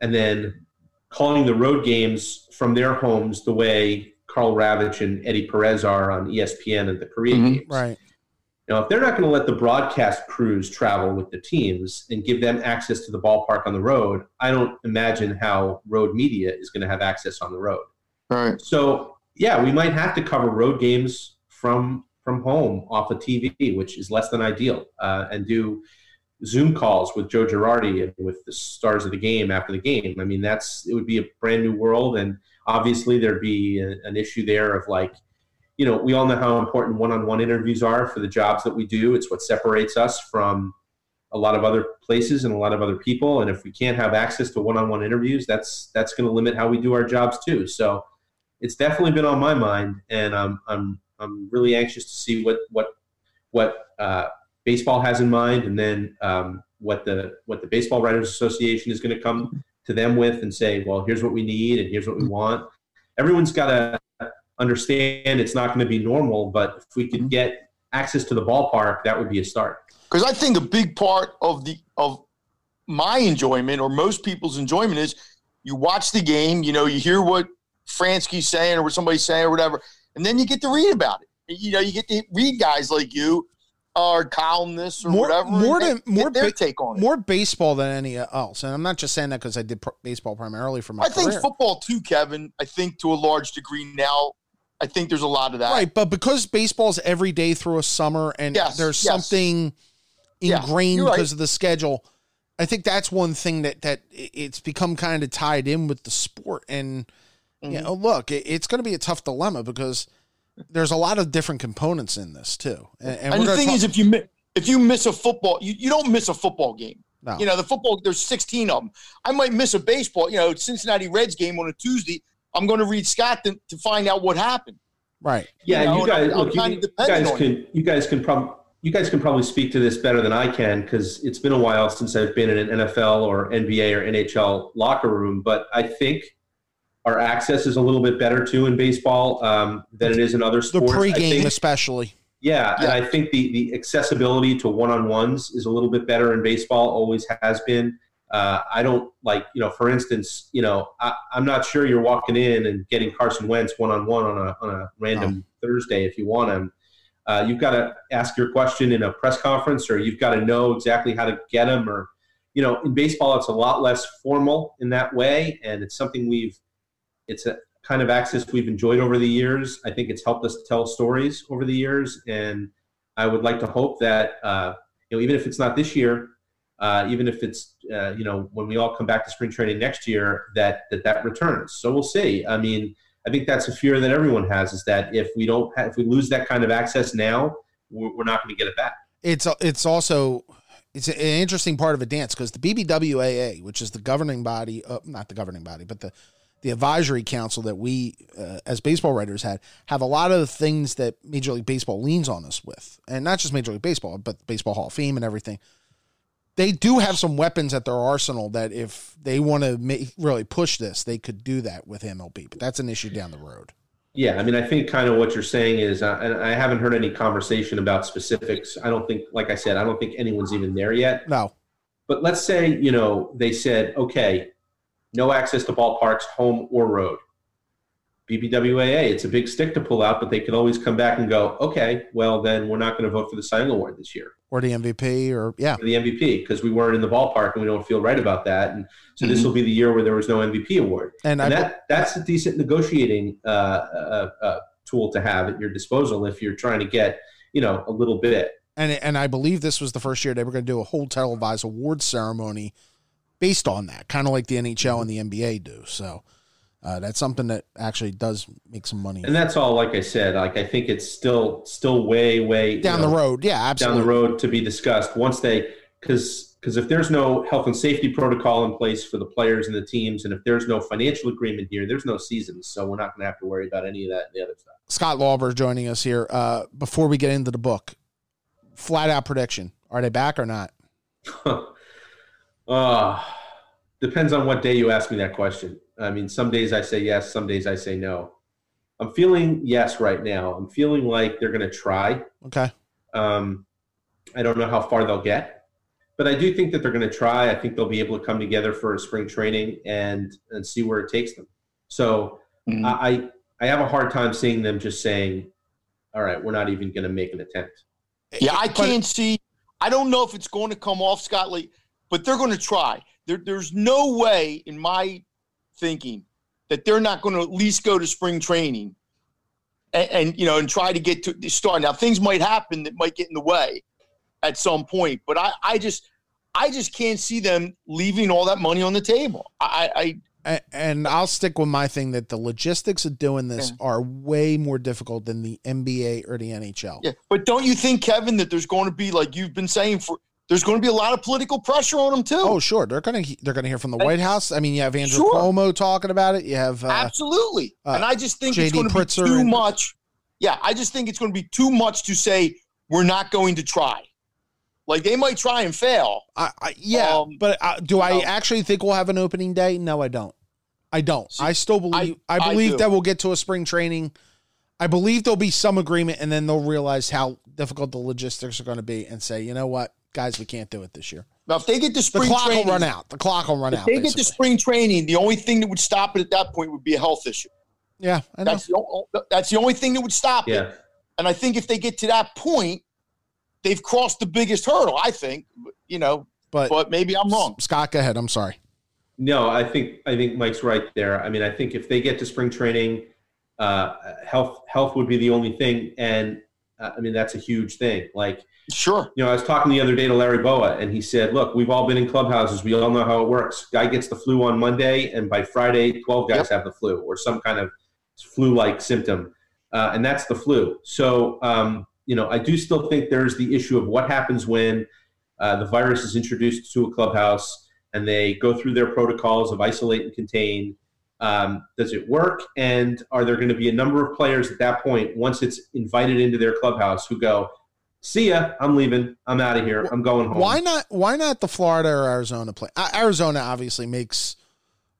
Speaker 2: and then calling the road games from their homes the way Karl Ravech and Eddie Perez are on ESPN and the Korea
Speaker 3: Mhm.
Speaker 2: games.
Speaker 1: Right.
Speaker 2: Now, if they're not going to let the broadcast crews travel with the teams and give them access to the ballpark on the road, I don't imagine how road media is going to have access on the road.
Speaker 3: All right.
Speaker 2: So, yeah, we might have to cover road games from from home off of TV, which is less than ideal, uh, and do Zoom calls with Joe Girardi and with the stars of the game after the game. I mean, that's it would be a brand new world, and obviously there'd be a, an issue there of like, you know, we all know how important one-on-one interviews are for the jobs that we do. It's what separates us from a lot of other places and a lot of other people. And if we can't have access to one-on-one interviews, that's that's going to limit how we do our jobs too. So it's definitely been on my mind, and I'm I'm I'm really anxious to see what what what uh, baseball has in mind, and then um, what the what the Baseball Writers Association is going to come to them with and say, well, here's what we need, and here's what we want. Everyone's got to understand it's not going to be normal, but if we could mm-hmm. get access to the ballpark, that would be a start.
Speaker 3: Because I think a big part of the of my enjoyment or most people's enjoyment is you watch the game, you know, you hear what Franzke's saying or what somebody's saying or whatever, and then you get to read about it. You know, you get to read guys like you or columnists or
Speaker 1: More-
Speaker 3: whatever.
Speaker 1: more
Speaker 3: and
Speaker 1: than- more
Speaker 3: their
Speaker 1: ba-
Speaker 3: take on it.
Speaker 1: More baseball than any else, and I'm not just saying that because I did pr- baseball primarily for my
Speaker 3: I think football too, Kevin. I think to a large degree now. I think there's a lot of that.
Speaker 1: Right, but because baseball's every day through a summer and
Speaker 3: Yes,
Speaker 1: there's
Speaker 3: yes.
Speaker 1: something ingrained
Speaker 3: you're right.
Speaker 1: because of the schedule, I think that's one thing that that it's become kind of tied in with the sport. And you
Speaker 3: Mhm.
Speaker 1: know, look, it, it's going to be a tough dilemma because there's a lot of different components in this too. And, and,
Speaker 3: And, the thing
Speaker 1: talk-
Speaker 3: is, if you mi- if you miss a football, you, you don't miss a football game.
Speaker 1: No.
Speaker 3: You know, the football, there's 16 of them. I might miss a baseball, you know, Cincinnati Reds game on a Tuesday. I'm going to read Scott to, to find out what happened.
Speaker 1: right,
Speaker 2: Yeah,
Speaker 3: You know,
Speaker 2: you guys,
Speaker 3: I'm- I'm
Speaker 2: look, you,
Speaker 3: kinda
Speaker 2: you guys
Speaker 3: on
Speaker 2: can, you guys can probably, you guys can probably speak to this better than I can because it's been a while since I've been in an NFL or NBA or NHL locker room. But I think our access is a little bit better too in baseball um, than it is in other
Speaker 1: the
Speaker 2: sports. I
Speaker 1: pregame
Speaker 2: think-
Speaker 1: especially.
Speaker 2: yeah, and I think the the accessibility to one on ones is a little bit better in baseball. Always has been. Uh, I don't like you know, for instance, you know, I, I'm not sure you're walking in and getting Carson Wentz one on one on a on a random Thursday if you want him. Uh, you've got to ask your question in a press conference, or you've got to know exactly how to get him, or you know, in baseball, it's a lot less formal in that way, and it's something we've. It's a kind of access we've enjoyed over the years. I think it's helped us tell stories over the years, and I would like to hope that uh, you know even if it's not this year, uh, even if it's uh, you know when we all come back to spring training next year, that that that returns. So we'll see. I mean, I think that's a fear that everyone has is that if we don't have, if we lose that kind of access now, we're, we're not going to get it back.
Speaker 1: It's it's also it's an interesting part of a dance because the BBWAA, which is the governing body, uh, not the governing body, but the the advisory council that we uh, as baseball writers had, have a lot of the things that Major League Baseball leans on us with, and not just Major League Baseball, but Baseball Hall of Fame and everything. They do have some weapons at their arsenal that if they want to make, really push this, they could do that with MLB. But that's an issue down the road.
Speaker 2: Yeah, I mean, I think kind of what you're saying is, uh, and I haven't heard any conversation about specifics. I don't think, like I said, I don't think anyone's even there yet.
Speaker 1: No,
Speaker 2: But let's say, you know, they said, okay, no access to ballparks, home or road. BBWAA, it's a big stick to pull out, but they could always come back and go, okay, well, then we're not going to vote for the Cy Young Award this year
Speaker 1: or the MVP, or yeah,
Speaker 2: the MVP because we weren't in the ballpark and we don't feel right about that. And so this
Speaker 3: Mhm.
Speaker 2: will be the year where there was no MVP award.
Speaker 1: and,
Speaker 2: And that, that's a decent negotiating uh, uh, uh, tool to have at your disposal if you're trying to get, you know, a little bit.
Speaker 1: and and I believe this was the first year they were going to do a whole televised awards ceremony based on that, kind of like the NHL and the NBA do. So uh, that's something that actually does make some money
Speaker 2: And that's all, like I said, like I think it's still still way, way you
Speaker 1: down
Speaker 2: know,
Speaker 1: the road. Yeah,
Speaker 2: down the road to be discussed once they because because if there's no health and safety protocol in place for the players and the teams, and if there's no financial agreement here, there's no seasons, so we're not going to have to worry about any of that and the other stuff.
Speaker 1: Scott Lauber joining us here. Uh, before we get into the book, flat out prediction: Are they back or not?
Speaker 2: uh, depends on what day you ask me that question. I mean, some days I say yes, some days I say no. I'm feeling yes right now. I'm feeling like they're going to try.
Speaker 1: Okay.
Speaker 2: Um, I don't know how far they'll get, but I do think that they're going to try. I think they'll be able to come together for a spring training and and see where it takes them. So
Speaker 3: Mhm.
Speaker 2: I I have a hard time seeing them just saying, "All right, we're not even going to make an attempt."
Speaker 3: Yeah, I can't see. I don't know if it's going to come off Scott Lee, but they're going to try. There, there's no way, in my thinking, that they're not going to at least go to spring training and, and you know and try to get to the start. Now things might happen that might get in the way at some point, but I, I just I just can't see them leaving all that money on the table. I, I
Speaker 1: And I'll stick with my thing that the logistics of doing this are way more difficult than the NBA or the NHL.
Speaker 3: yeah, but don't you think, Kevin, that there's going to be like you've been saying for there's going to be a lot of political pressure on them too?
Speaker 1: Oh, sure. They're gonna they're gonna hear from the White House. I mean, you have Andrew
Speaker 3: Sure.
Speaker 1: Cuomo talking about it. You have uh,
Speaker 3: Absolutely.
Speaker 1: uh,
Speaker 3: and I just think
Speaker 1: J.D.
Speaker 3: it's going to be too
Speaker 1: and-
Speaker 3: much. Yeah, I just think it's going to be too much to say we're not going to try. Like they might try and fail.
Speaker 1: I, I, yeah,
Speaker 3: Um,
Speaker 1: but uh, do I
Speaker 3: know.
Speaker 1: actually think we'll have an opening day? No, I don't. I don't.
Speaker 3: See,
Speaker 1: I still believe. I,
Speaker 3: I
Speaker 1: believe that we'll get to a spring training. I believe there'll be some agreement, and then they'll realize how difficult the logistics are going to be, and say, you know what, guys, we can't do it this year.
Speaker 3: Now, if they get the
Speaker 1: The
Speaker 3: spring
Speaker 1: clock
Speaker 3: training,
Speaker 1: will run out. The clock will run
Speaker 3: if
Speaker 1: out.
Speaker 3: they get
Speaker 1: basically.
Speaker 3: the spring training, the only thing that would stop it at that point would be a health issue.
Speaker 1: yeah, I know.
Speaker 3: That's the, o- that's the only thing that would stop it. And I think if they get to that point, they've crossed the biggest hurdle. I think, you know,
Speaker 1: But,
Speaker 3: but maybe I'm wrong.
Speaker 1: Scott, go ahead. I'm sorry.
Speaker 2: no, I think I think Mike's right there. I mean, I think if they get to spring training, uh, health health would be the only thing, and uh, I mean that's a huge thing. Like
Speaker 3: Sure.
Speaker 2: you know, I was talking the other day to Larry Bowa, and he said, "Look, we've all been in clubhouses. We all know how it works. Guy gets the flu on Monday, and by Friday, twelve guys have the flu or some kind of flu-like symptom, uh, and that's the flu." So, um, you know, I do still think there's the issue of what happens when uh, the virus is introduced to a clubhouse, and they go through their protocols of isolate and contain. Um, does it work? And are there going to be a number of players at that point, once it's invited into their clubhouse, who go, see ya. I'm leaving. I'm out of here. I'm going home.
Speaker 1: Why not? Why not the Florida or Arizona play? Arizona obviously makes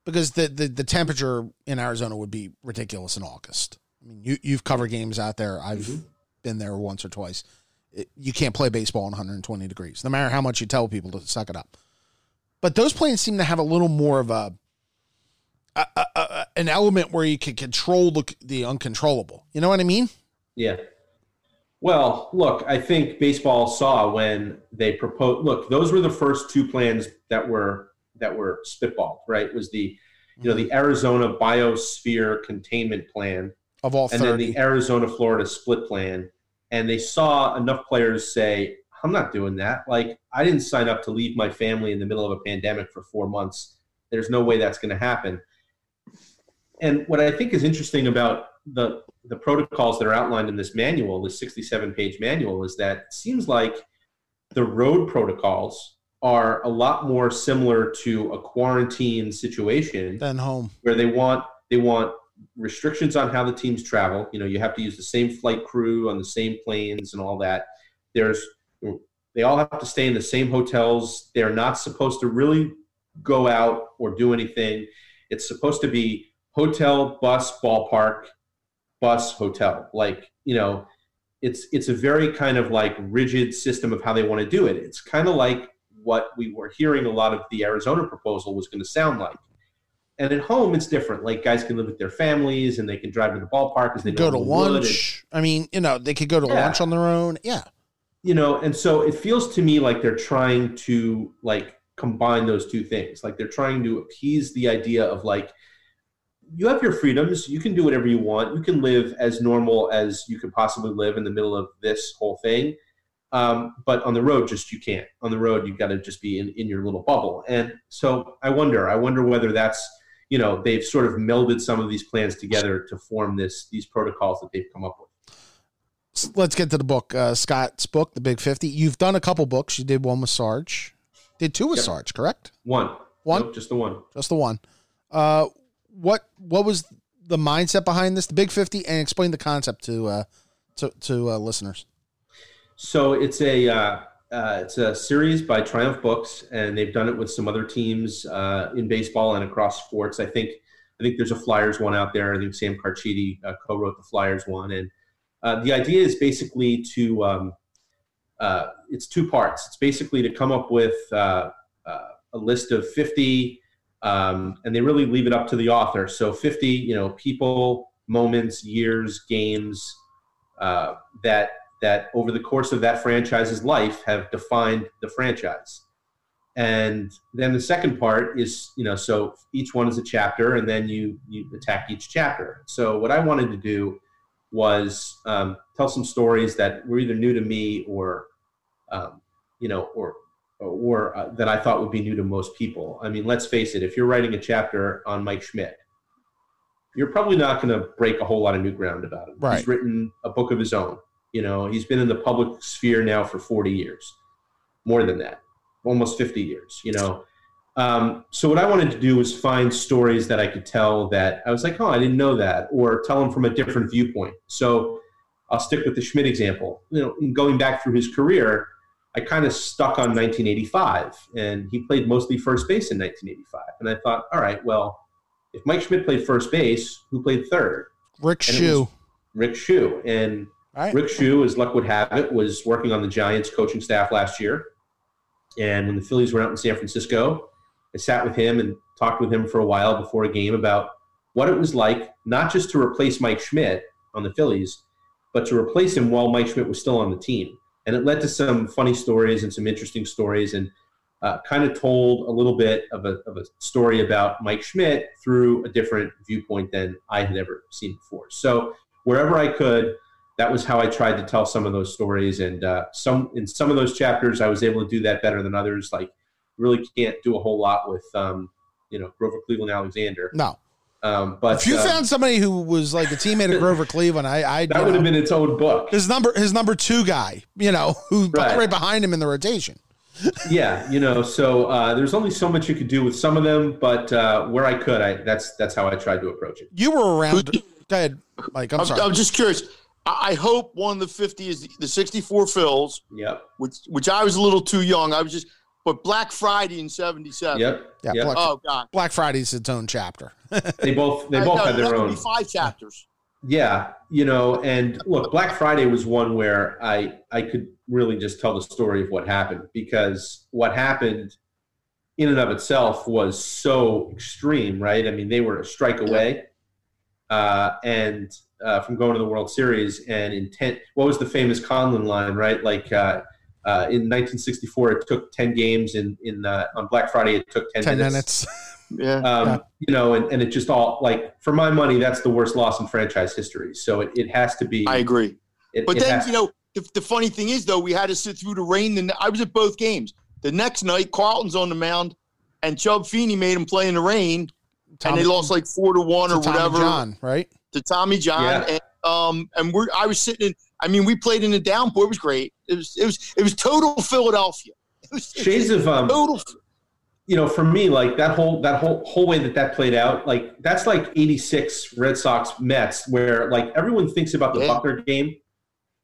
Speaker 1: because the, the the temperature in Arizona would be ridiculous in August. I mean, you you've covered games out there. I've
Speaker 2: Mhm.
Speaker 1: been there once or twice. It, you can't play baseball in 120 degrees, no matter how much you tell people to suck it up. But those planes seem to have a little more of a, a, a, a an element where you can control the the uncontrollable. You know what I mean?
Speaker 2: Yeah. Well, look, I think baseball saw when they proposed. Look, those were the first two plans that were that were spitballed. Right? Was the you know the mm-hmm. Arizona Biosphere Containment Plan
Speaker 1: Of all
Speaker 2: and then the Arizona Florida Split Plan, and they saw enough players say, "I'm not doing that. Like, I didn't sign up to leave my family in the middle of a pandemic for four months. There's no way that's going to happen." And what I think is interesting about the the protocols that are outlined in this manual, this 67 page manual, is that it seems like the road protocols are a lot more similar to a quarantine situation
Speaker 1: than home.
Speaker 2: where they want they want restrictions on how the teams travel. You know, you have to use the same flight crew on the same planes and all that. There's they all have to stay in the same hotels. They're not supposed to really go out or do anything. It's supposed to be hotel, bus, ballpark, bus, hotel. Like, you know, it's it's a very kind of like rigid system of how they want to do it. It's kind of like what we were hearing a lot of the Arizona proposal was going to sound like. And at home, it's different. Like guys can live with their families and they can drive to the ballpark as they don't
Speaker 1: Go to
Speaker 2: would, and-
Speaker 1: lunch. I mean, you know, they could go to
Speaker 2: Yeah.
Speaker 1: lunch on their own. Yeah.
Speaker 2: you know and so it feels to me like they're trying to like combine those two things like they're trying to appease the idea of like you have your freedoms you can do whatever you want you can live as normal as you could possibly live in the middle of this whole thing um, but on the road just you can't on the road you've got to just be in, in your little bubble and so i wonder i wonder whether that's you know they've sort of melded some of these plans together to form this these protocols that they've come up with
Speaker 1: Let's get to the book. Uh, Scott's book, The Big 50. You've done a couple books. You did one with Sarge. Did two with
Speaker 2: Yep.
Speaker 1: Sarge, correct?
Speaker 2: one
Speaker 1: One?
Speaker 2: Nope, just the one
Speaker 1: Just the one. Uh, what what was the mindset behind this? The Big 50 and explain the concept to uh, to, to uh, listeners.
Speaker 2: So it's a uh, uh, it's a series by Triumph Books, and they've done it with some other teams uh, in baseball and across sports. I think I think there's a Flyers one out there. I think Sam Carchidi uh, co-wrote the Flyers one, and uh, the idea is basically to um, uh, it's two parts. It's basically to come up with a list of 50, um, and they really leave it up to the author. So 50, you know, people, moments, years, games uh, that that over the course of that franchise's life have defined the franchise. And then the second part is, you know, so each one is a chapter, and then you you attack each chapter. So what I wanted to do was um, tell some stories that were either new to me or, um, you know, or or uh, that I thought would be new to most people. I mean, let's face it, if you're writing a chapter on Mike Schmidt, you're probably not going to break a whole lot of new ground about him.
Speaker 1: Right.
Speaker 2: He's written a book of his own. You know, he's been in the public sphere now for 40 years, more than that, almost 50 years. You know, um, so what I wanted to do was find stories that I could tell that I was like, oh, I didn't know that, or tell them from a different viewpoint. So I'll stick with the Schmidt example. You know, going back through his career, I kind of stuck on 1985, and he played mostly first base in 1985. And I thought, all right, well, if Mike Schmidt played first base, who played third?
Speaker 1: Rick
Speaker 2: And Schu. Rick Schu. And
Speaker 1: Right.
Speaker 2: Rick Schu, as luck would have it, was working on the Giants coaching staff last year. And when the Phillies were out in San Francisco, I sat with him and talked with him for a while before a game about what it was like, not just to replace Mike Schmidt on the Phillies, but to replace him while Mike Schmidt was still on the team. And it led to some funny stories and some interesting stories and uh, kind of told a little bit of a, of a story about Mike Schmidt through a different viewpoint than I had ever seen before. So wherever I could, that was how I tried to tell some of those stories. And uh, some in some of those chapters, I was able to do that better than others. Like, really can't do a whole lot with, um, you know, Grover Cleveland Alexander.
Speaker 1: No.
Speaker 2: Um, but
Speaker 1: If you
Speaker 2: uh,
Speaker 1: found somebody who was like a teammate of Grover Cleveland, I, I
Speaker 2: that would have been its own book.
Speaker 1: his number his number two guy, you know, who
Speaker 2: Right.
Speaker 1: right, behind him in the rotation.
Speaker 2: yeah, you know, so uh, there's only so much you could do with some of them, but uh, where I could, I that's that's how I tried to approach it.
Speaker 1: You were around. Go ahead, Mike. I'm
Speaker 3: I'm,
Speaker 1: sorry.
Speaker 3: I'm just curious. I I hope one of the 50 is the, the 64 Phils,
Speaker 2: Yep,
Speaker 3: which which I was a little too young. I was just, but Black Friday in 77.
Speaker 2: yep,
Speaker 1: Yeah,
Speaker 2: yep.
Speaker 1: Black-
Speaker 3: Oh, God.
Speaker 1: Black Friday's its own chapter.
Speaker 2: They both they both
Speaker 3: no,
Speaker 2: had their own.
Speaker 3: five chapters.
Speaker 2: Yeah, you know, and look, Black Friday was one where I I could really just tell the story of what happened because what happened in and of itself was so extreme, right? I mean, they were a strike away, uh, and uh, from going to the World Series and intent. What was the famous Conlin line, right? Like uh, uh, in 1964, it took 10 games. In in uh, on Black Friday, it took 10,
Speaker 1: Ten
Speaker 2: minutes.
Speaker 1: minutes.
Speaker 3: Yeah.
Speaker 2: Um,
Speaker 1: Yeah.
Speaker 2: You know, and, and it just all like for my money, that's the worst loss in franchise history. So it, it has to be.
Speaker 3: I agree.
Speaker 2: it-
Speaker 3: But
Speaker 2: it
Speaker 3: then, you know, the, the funny thing is, though, we had to sit through the rain. And I was at both games. The next night, Carlton's on the mound, and Chub Feeney made him play in the rain, and they lost like four to one
Speaker 1: to
Speaker 3: or
Speaker 1: Tommy
Speaker 3: whatever
Speaker 1: John, right?
Speaker 3: to Tommy John.
Speaker 2: Yeah.
Speaker 3: And um, and we're I was sitting in. I mean, we played in the downpour. It was great. It was it was it was total Philadelphia. It was
Speaker 2: shades of um,
Speaker 3: total.
Speaker 2: you know, for me, like that whole that whole whole way that that played out, like that's like '86 Red Sox Mets, where like everyone thinks about the
Speaker 3: Yeah.
Speaker 2: Buckner game,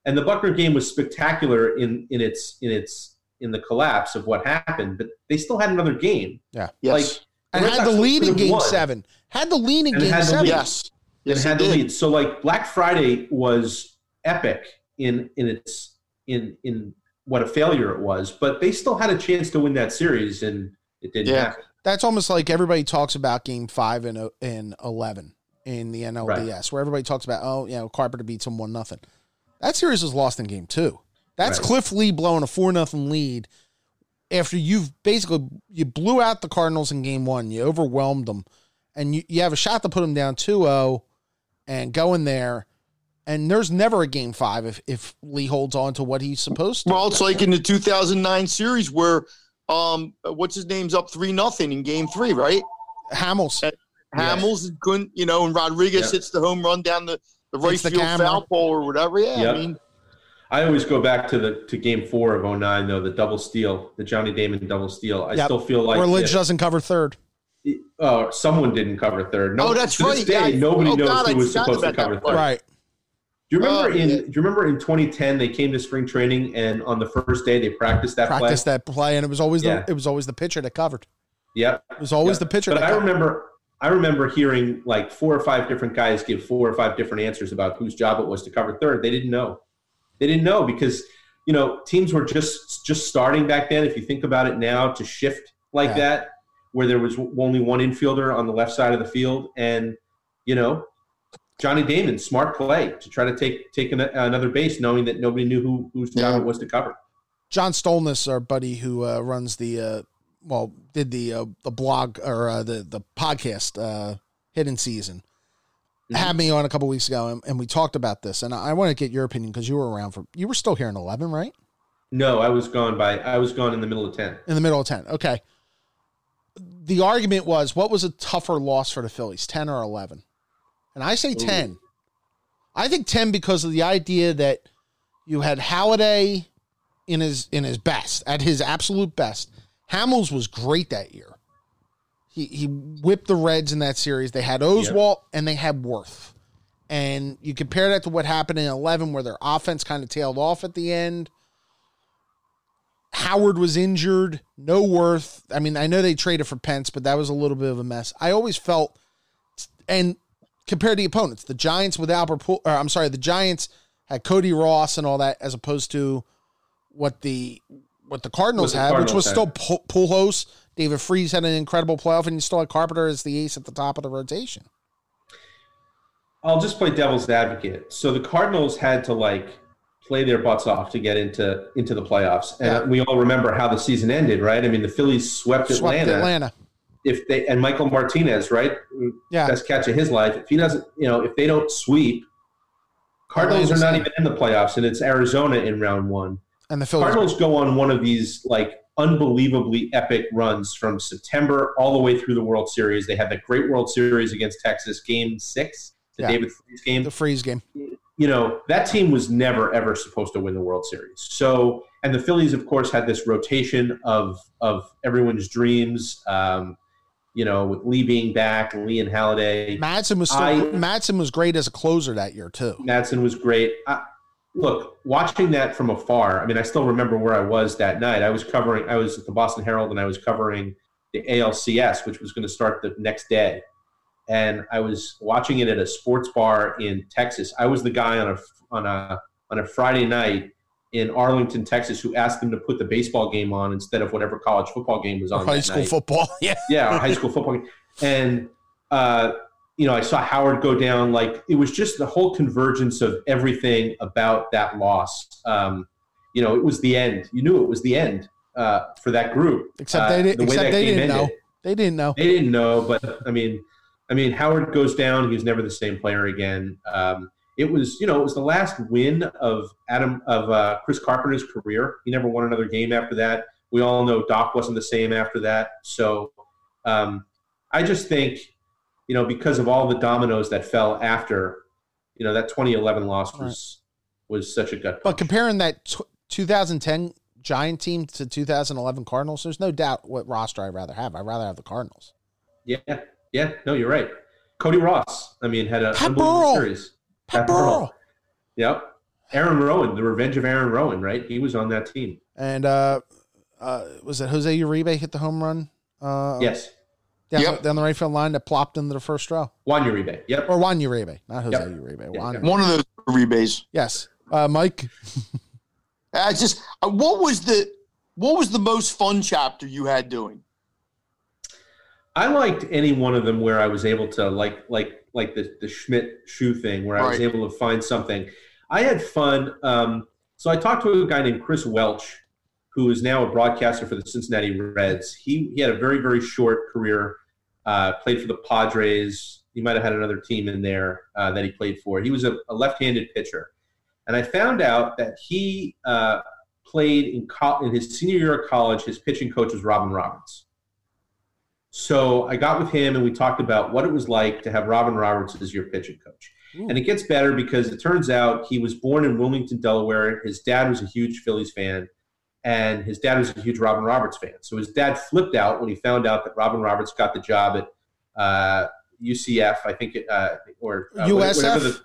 Speaker 2: and the Buckner game was spectacular in in its in its in the collapse of what happened, but they still had another game.
Speaker 3: Yeah, yes.
Speaker 2: Like
Speaker 1: And had the
Speaker 2: Sox
Speaker 1: lead in game
Speaker 2: won.
Speaker 1: seven. Had the lead in
Speaker 2: And
Speaker 1: game
Speaker 2: had the
Speaker 1: seven.
Speaker 2: lead.
Speaker 3: yes.
Speaker 2: and
Speaker 3: Yes,
Speaker 2: had
Speaker 3: it
Speaker 2: the lead. So like Black Friday was epic in in its in in what a failure it was, but they still had a chance to win that series, and it didn't
Speaker 3: Yeah.
Speaker 2: happen.
Speaker 1: That's almost like everybody talks about game five and and eleven in the NLDS, where everybody talks about, oh, you know, Carpenter beats them one nothing. That series was lost in game two. That's
Speaker 2: Right.
Speaker 1: Cliff Lee blowing a four nothing lead after you've basically you blew out the Cardinals in game one, you overwhelmed them, and you, you have a shot to put them down 2-0 and go in there. And there's never a game five if, if Lee holds on to what he's supposed to.
Speaker 3: Well, it's like in the 2009 series where um what's his name's up three nothing in game three, right?
Speaker 1: Hamels.
Speaker 2: Yes.
Speaker 3: Hamels couldn't, you know, and Rodriguez
Speaker 2: Yep.
Speaker 3: hits the home run down the, the right
Speaker 1: Hits the
Speaker 3: field
Speaker 1: camera.
Speaker 3: foul pole or whatever. Yeah,
Speaker 2: Yep.
Speaker 3: I mean,
Speaker 2: I always go back to the to Game Four of 09, though the double steal, the Johnny Damon double steal. I
Speaker 1: Yep.
Speaker 2: still feel like
Speaker 1: Where Lidge doesn't cover third.
Speaker 2: oh, someone didn't cover third. No,
Speaker 3: Oh, that's
Speaker 2: to this
Speaker 3: right.
Speaker 2: Day,
Speaker 3: Yeah, I-
Speaker 2: nobody
Speaker 3: oh,
Speaker 2: knows
Speaker 3: God, I
Speaker 2: who was supposed to
Speaker 3: about that
Speaker 2: cover
Speaker 3: part.
Speaker 2: third.
Speaker 1: Right.
Speaker 2: Do you remember
Speaker 3: Oh,
Speaker 2: in
Speaker 3: yeah.
Speaker 2: Do you remember in 2010 they came to spring training and on the first day they practiced that
Speaker 1: Practice
Speaker 2: play?
Speaker 1: that play, and it was always
Speaker 2: Yeah.
Speaker 1: the it was always the pitcher that covered.
Speaker 2: Yep.
Speaker 1: It was always
Speaker 2: Yep.
Speaker 1: the pitcher
Speaker 2: But
Speaker 1: that
Speaker 2: I
Speaker 1: covered.
Speaker 2: remember I remember hearing like four or five different guys give four or five different answers about whose job it was to cover third. They didn't know. They didn't know because you know teams were just just starting back then. If you think about it now, to shift like
Speaker 1: Yeah.
Speaker 2: that, where there was only one infielder on the left side of the field, and you know Johnny Damon, smart play to try to take take an, another base, knowing that nobody knew who whose job
Speaker 3: Yeah.
Speaker 2: it was to cover.
Speaker 1: John Stolnis, our buddy who uh, runs the uh, well, did the uh, the blog or uh, the the podcast uh, Hittin' Season,
Speaker 2: Mhm.
Speaker 1: had me on a couple weeks ago, and, and we talked about this. And I, I want to get your opinion because you were around for you were still here in eleven, right?
Speaker 2: No, I was gone by. I was gone in the middle of ten.
Speaker 1: In the middle of ten. Okay. The argument was, what was a tougher loss for the Phillies, ten or eleven? And I say ten. I think ten because of the idea that you had Halladay in his in his best, at his absolute best. Hamels was great that year. He he whipped the Reds in that series. They had Oswalt and they had Werth. And you compare that to what happened in 11 where their offense kind of tailed off at the end. Howard was injured, no Werth. I mean, I know they traded for Pence, but that was a little bit of a mess. I always felt and compared to the opponents, the Giants with Albert Pull, or I'm sorry, the Giants had Cody Ross and all that, as opposed to what the what the Cardinals
Speaker 2: the
Speaker 1: had, which was
Speaker 2: had.
Speaker 1: still Pu- Pujols. David Freese had an incredible playoff, and you still had Carpenter as the ace at the top of the rotation.
Speaker 2: I'll just play devil's advocate. So the Cardinals had to like play their butts off to get into into the playoffs, and
Speaker 1: Yeah.
Speaker 2: we all remember how the season ended, right? I mean, the Phillies swept,
Speaker 1: Swept
Speaker 2: Atlanta.
Speaker 1: Atlanta.
Speaker 2: If they and Michael Martinez, right,
Speaker 1: Yeah.
Speaker 2: best catch of his life. If he doesn't, you know, if they don't sweep, Cardinals are not even in the playoffs, and it's Arizona in round one.
Speaker 1: And the Phillies.
Speaker 2: Cardinals go on one of these like unbelievably epic runs from September all the way through the World Series. They had that great World Series against Texas, Game Six, the
Speaker 1: Yeah.
Speaker 2: David Freese game.
Speaker 1: the Freese game.
Speaker 2: You know that team was never ever supposed to win the World Series. So, and the Phillies, of course, had this rotation of of everyone's dreams. Um, you know, with Lee being back, Lee and Halladay.
Speaker 1: Madson was still,
Speaker 2: I-
Speaker 1: Madson was great as a closer that year too.
Speaker 2: Madson was great. I, look, watching that from afar, I mean, I still remember where I was that night. I was covering, I was at the Boston Herald and I was covering the ALCS, which was going to start the next day. And I was watching it at a sports bar in Texas. I was the guy on a on a on a Friday night in Arlington, Texas, who asked them to put the baseball game on instead of whatever college football game was on.
Speaker 1: High school
Speaker 2: night
Speaker 1: football. Yeah.
Speaker 2: yeah, high school football game. And uh, you know, I saw Howard go down. Like it was just the whole convergence of everything about that loss. Um, you know, it was the end. You knew it was the end uh, for that group.
Speaker 1: Except
Speaker 2: Uh,
Speaker 1: they didn't.
Speaker 2: the
Speaker 1: Except
Speaker 2: that
Speaker 1: they didn't know. They didn't know.
Speaker 2: They didn't know, but I mean, I mean, Howard goes down. He was never the same player again. Um, it was, you know, it was the last win of Adam of uh, Chris Carpenter's career. He never won another game after that. We all know Doc wasn't the same after that. So um, I just think, you know, because of all the dominoes that fell after, you know, that 2011 loss was was such a gut. Punch.
Speaker 1: But comparing that t- 2010 Giant team to 2011 Cardinals, there's no doubt what roster I'd rather have. I'd rather have the Cardinals.
Speaker 2: yeah, yeah, no, you're right. Cody Ross, I mean, had a
Speaker 1: Pat
Speaker 2: series.
Speaker 1: Pat
Speaker 2: Pat Burrell.
Speaker 1: Burrell.
Speaker 2: Yep. Aaron Rowand, the revenge of Aaron Rowand, right? He was on that team.
Speaker 1: And uh, uh, was it Jose Uribe hit the home run? Uh,
Speaker 2: yes.
Speaker 1: down,
Speaker 3: Yep.
Speaker 1: down the right field line that plopped into the first row.
Speaker 2: Juan Uribe. Yep.
Speaker 1: Or Juan Uribe, not Jose
Speaker 2: Yep.
Speaker 1: Uribe.
Speaker 2: Yeah,
Speaker 1: Juan.
Speaker 2: yeah.
Speaker 3: One of those Uribes.
Speaker 1: Yes. Uh, Mike,
Speaker 3: I just uh, what was the what was the most fun chapter you had doing?
Speaker 2: I liked any one of them where I was able to like like like the the Schmidt Schu thing where I was able to find something. I had fun. Um, so I talked to a guy named Chris Welsh, who is now a broadcaster for the Cincinnati Reds. He he had a very very short career. Uh, played for the Padres. He might have had another team in there uh, that he played for. He was a, a left-handed pitcher, and I found out that he uh, played in co- in his senior year of college. His pitching coach was Robin Roberts. So I got with him and we talked about what it was like to have Robin Roberts as your pitching coach.
Speaker 1: Ooh.
Speaker 2: And it gets better because it turns out he was born in Wilmington, Delaware. His dad was a huge Phillies fan, and his dad was a huge Robin Roberts fan. So his dad flipped out when he found out that Robin Roberts got the job at uh, UCF, I think, it, uh, or uh,
Speaker 1: USF?
Speaker 2: whatever the,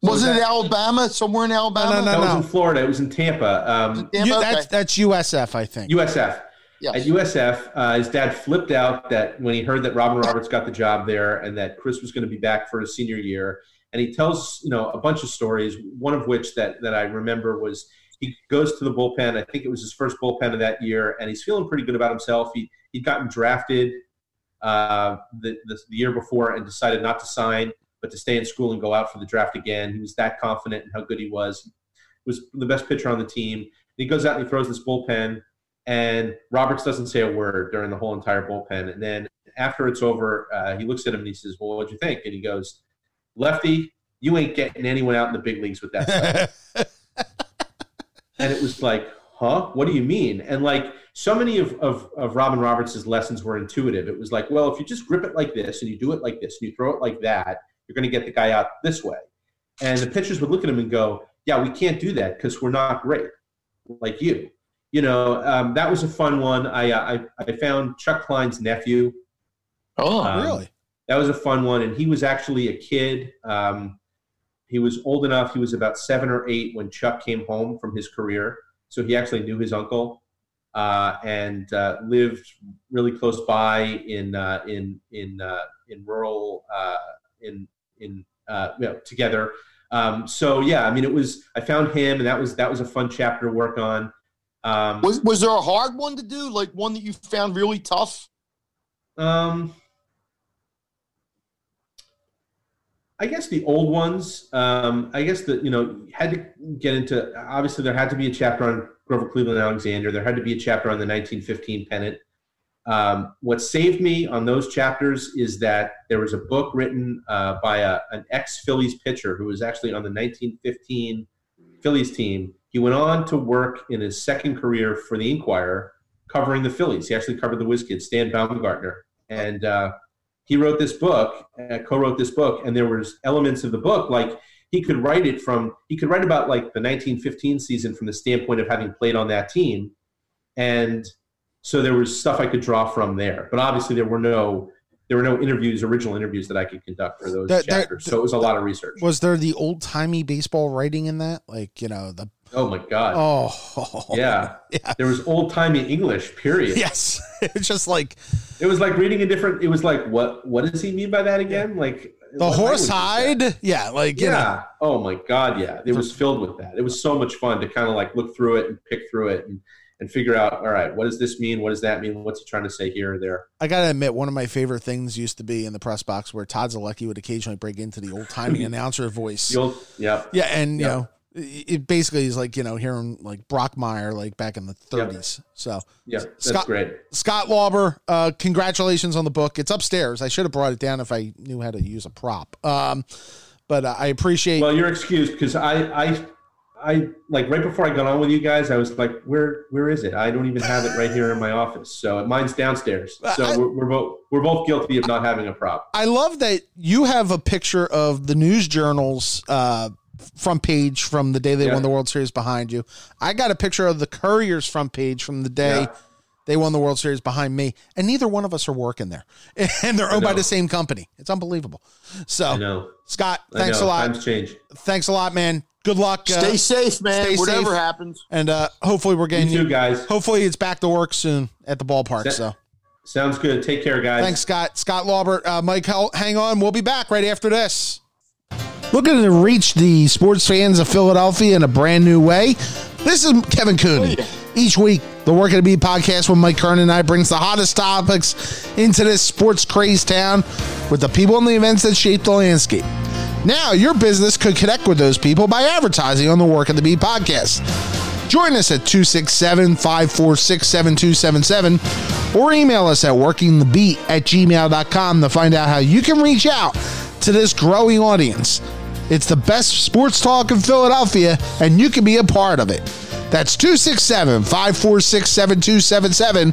Speaker 3: Was
Speaker 2: So
Speaker 3: it
Speaker 2: that-
Speaker 3: Alabama? Somewhere in Alabama?
Speaker 1: no, no, no.
Speaker 2: that was in Florida. It was in Tampa. Um,
Speaker 3: Damn,
Speaker 1: You-
Speaker 3: okay.
Speaker 1: that's that's USF, I think.
Speaker 2: USF.
Speaker 3: Yes.
Speaker 2: At USF, uh, his dad flipped out that when he heard that Robin Roberts got the job there and that Chris was going to be back for his senior year. And he tells, you know, a bunch of stories. One of which that that I remember was he goes to the bullpen. I think it was his first bullpen of that year, and he's feeling pretty good about himself. He he'd gotten drafted uh, the, the the year before and decided not to sign, but to stay in school and go out for the draft again. He was that confident in how good he was. He was the best pitcher on the team. He goes out and he throws this bullpen, and Roberts doesn't say a word during the whole entire bullpen. And then after it's over, uh, he looks at him and he says, "Well, what'd you think?" And he goes, "Lefty, you ain't getting anyone out in the big leagues with that and it was like, "Huh? What do you mean?" And like so many of, of, of Robin Roberts' lessons were intuitive. It was like, well, if you just grip it like this and you do it like this and you throw it like that, you're going to get the guy out this way. And the pitchers would look at him and go, yeah, we can't do that because we're not great like you. You know, um, that was a fun one. I, uh, I, I found Chuck Klein's nephew.
Speaker 3: Oh,
Speaker 2: Um,
Speaker 1: really?
Speaker 2: That was a fun one. And he was actually a kid. Um, he was old enough. He was about seven or eight when Chuck came home from his career. So he actually knew his uncle uh, and uh, lived really close by in uh, in in uh, in rural uh, in in uh, you know, together. Um, so yeah, I mean, it was. I found him, and that was that was a fun chapter to work on. Um,
Speaker 3: was was there a hard one to do? Like one that you found really tough?
Speaker 2: Um, I guess the old ones. Um, I guess that you know had to get into. Obviously, there had to be a chapter on Grover Cleveland Alexander. There had to be a chapter on the 1915 pennant. Um, what saved me on those chapters is that there was a book written uh, by a, an ex Phillies pitcher who was actually on the 1915 Phillies team. He went on to work in his second career for the Inquirer, covering the Phillies. He actually covered the Whiz Kids, Stan Baumgartner, and uh, he wrote this book, uh, co-wrote this book, and there was elements of the book like he could write it from he could write about like the 1915 season from the standpoint of having played on that team, and so there was stuff I could draw from there. But obviously, there were no there were no interviews, original interviews that I could conduct for those
Speaker 1: That- that-
Speaker 2: chapters. so it was a lot of research.
Speaker 1: Was there the old timey baseball writing in that? Like, you know, the
Speaker 2: oh my god!
Speaker 1: oh
Speaker 2: yeah.
Speaker 1: Yeah.
Speaker 2: there was old timey English. Period.
Speaker 1: Yes. It's just like
Speaker 2: It was like reading a different. It was like what what does he mean by that again? Like
Speaker 1: the horse
Speaker 2: language is that?
Speaker 1: hide. Yeah, like you know.
Speaker 2: Yeah. Oh my God. Yeah. It was filled with that. It was so much fun to kind of like look through it and pick through it and, and figure out, all right, what does this mean? What does that mean? What's he trying to say here or there?
Speaker 1: I gotta admit, one of my favorite things used to be in the press box where Todd Zolecki would occasionally break into the old timey announcer voice.
Speaker 2: Old, yeah.
Speaker 1: Yeah, and you know, it basically is like you know hearing like Brockmeyer like back in the
Speaker 2: Yeah.
Speaker 1: 30s. So
Speaker 2: Yeah. That's
Speaker 1: Scott-
Speaker 2: great.
Speaker 1: Scott Lauber, uh, congratulations on the book. It's upstairs. I should have brought it down if I knew how to use a prop. Um, but uh, I appreciate.
Speaker 2: Well, you're excused because I, I, I like right before I got on with you guys, I was like, where, where is it? I don't even have it right here in my office. So mine's downstairs. So
Speaker 1: I-
Speaker 2: we're, we're both, we're both guilty of not having a prop.
Speaker 1: I love that you have a picture of the news journals uh, front page from the day they
Speaker 2: Yeah.
Speaker 1: won the World Series behind you. I got a picture of the Courier's front page from the day
Speaker 2: Yeah.
Speaker 1: they won the World Series behind me, and neither one of us are working there, and they're owned by the same company. It's unbelievable. So, Scott, thanks a lot.
Speaker 2: Times change.
Speaker 1: Thanks a lot, man. Good luck. uh,
Speaker 3: Stay safe, man.
Speaker 1: stay
Speaker 3: Whatever
Speaker 1: safe.
Speaker 3: happens.
Speaker 1: and uh, hopefully we're
Speaker 2: You
Speaker 1: getting
Speaker 2: too, guys.
Speaker 1: Hopefully it's back to work soon at the ballpark.
Speaker 2: That-
Speaker 1: So
Speaker 2: Sounds good. Take care, guys.
Speaker 1: thanks, Scott. Scott Lauber, uh, Mike, hang on. We'll be back right after this. Looking to reach the sports fans of Philadelphia in a brand new way. This is Kevin Cooney. Oh, Each week, the Work at Beat podcast with Mike Kern and I brings the hottest topics into this sports crazed town with the people and the events that shape the landscape. Now, your business could connect with those people by advertising on the Work at the Beat podcast. Join us at 267 546 7277 or email us at workingthebeat at gmail.com to find out how you can reach out to this growing audience. It's the best sports talk in Philadelphia, and you can be a part of it. That's 267 546 7277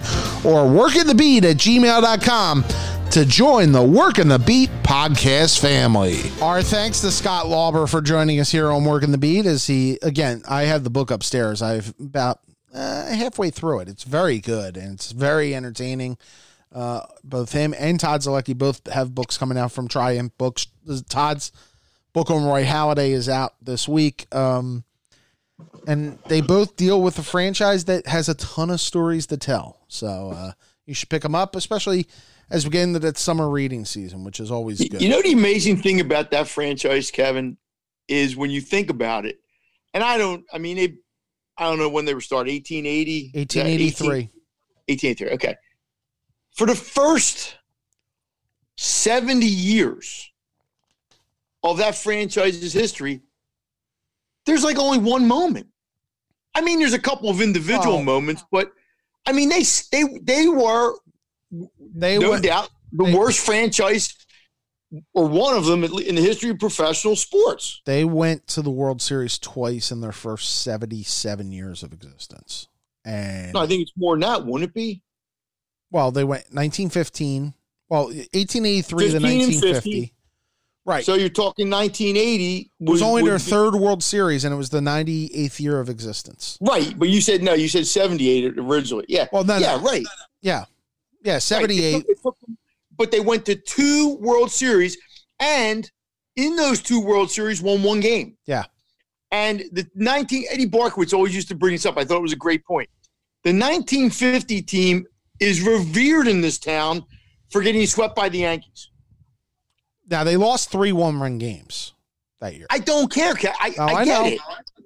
Speaker 1: or workingthebeat at gmail.com to join the Work the Beat podcast family. Our thanks to Scott Lauber for joining us here on Work the Beat. As he, again, I have the book upstairs. I've about uh, halfway through it. It's very good and it's very entertaining. Uh, both him and Todd Zolecki both have books coming out from Triumph Books. Todd's book on Roy Halladay is out this week. Um, and they both deal with a franchise that has a ton of stories to tell. So uh, you should pick them up, especially as we get into that summer reading season, which is always good.
Speaker 3: You know the amazing thing about that franchise, Kevin, is when you think about it, and I don't. I mean, they. I don't know when they were started. 1880.
Speaker 1: 1883.
Speaker 3: 1883. Okay. For the first 70 years of that franchise's history, there's like only one moment. I mean, there's a couple of individual
Speaker 1: Well-
Speaker 3: moments, but I mean, they they they were
Speaker 1: They
Speaker 3: no
Speaker 1: went,
Speaker 3: doubt the
Speaker 1: they-
Speaker 3: worst franchise or one of them in the history of professional sports.
Speaker 1: they went to the World Series twice in their first 77 years of existence. And
Speaker 3: No, I think it's more than that, wouldn't it be?
Speaker 1: well, they went 1915, well, 1883 to
Speaker 3: 15 and
Speaker 1: 1950.
Speaker 3: 50.
Speaker 1: Right.
Speaker 3: So you're talking 1980
Speaker 1: it was only their
Speaker 3: would
Speaker 1: third World Series, and it was the 98th year of existence.
Speaker 3: right, but you said no. You said 78 originally. Yeah.
Speaker 1: Well, no,
Speaker 3: yeah,
Speaker 1: no.
Speaker 3: right.
Speaker 1: Yeah. Yeah,
Speaker 3: Right. It
Speaker 1: 78.
Speaker 3: took- it took but they went to two World Series, and in those two World Series, won one game.
Speaker 1: Yeah.
Speaker 3: And the 19 Eddie Barkowitz always used to bring this up. I thought it was a great point. The 1950 team is revered in this town for getting swept by the Yankees.
Speaker 1: Now, they lost three one run games that year.
Speaker 3: I don't care. I,
Speaker 1: Oh,
Speaker 3: I,
Speaker 1: I
Speaker 3: get
Speaker 1: know.
Speaker 3: it.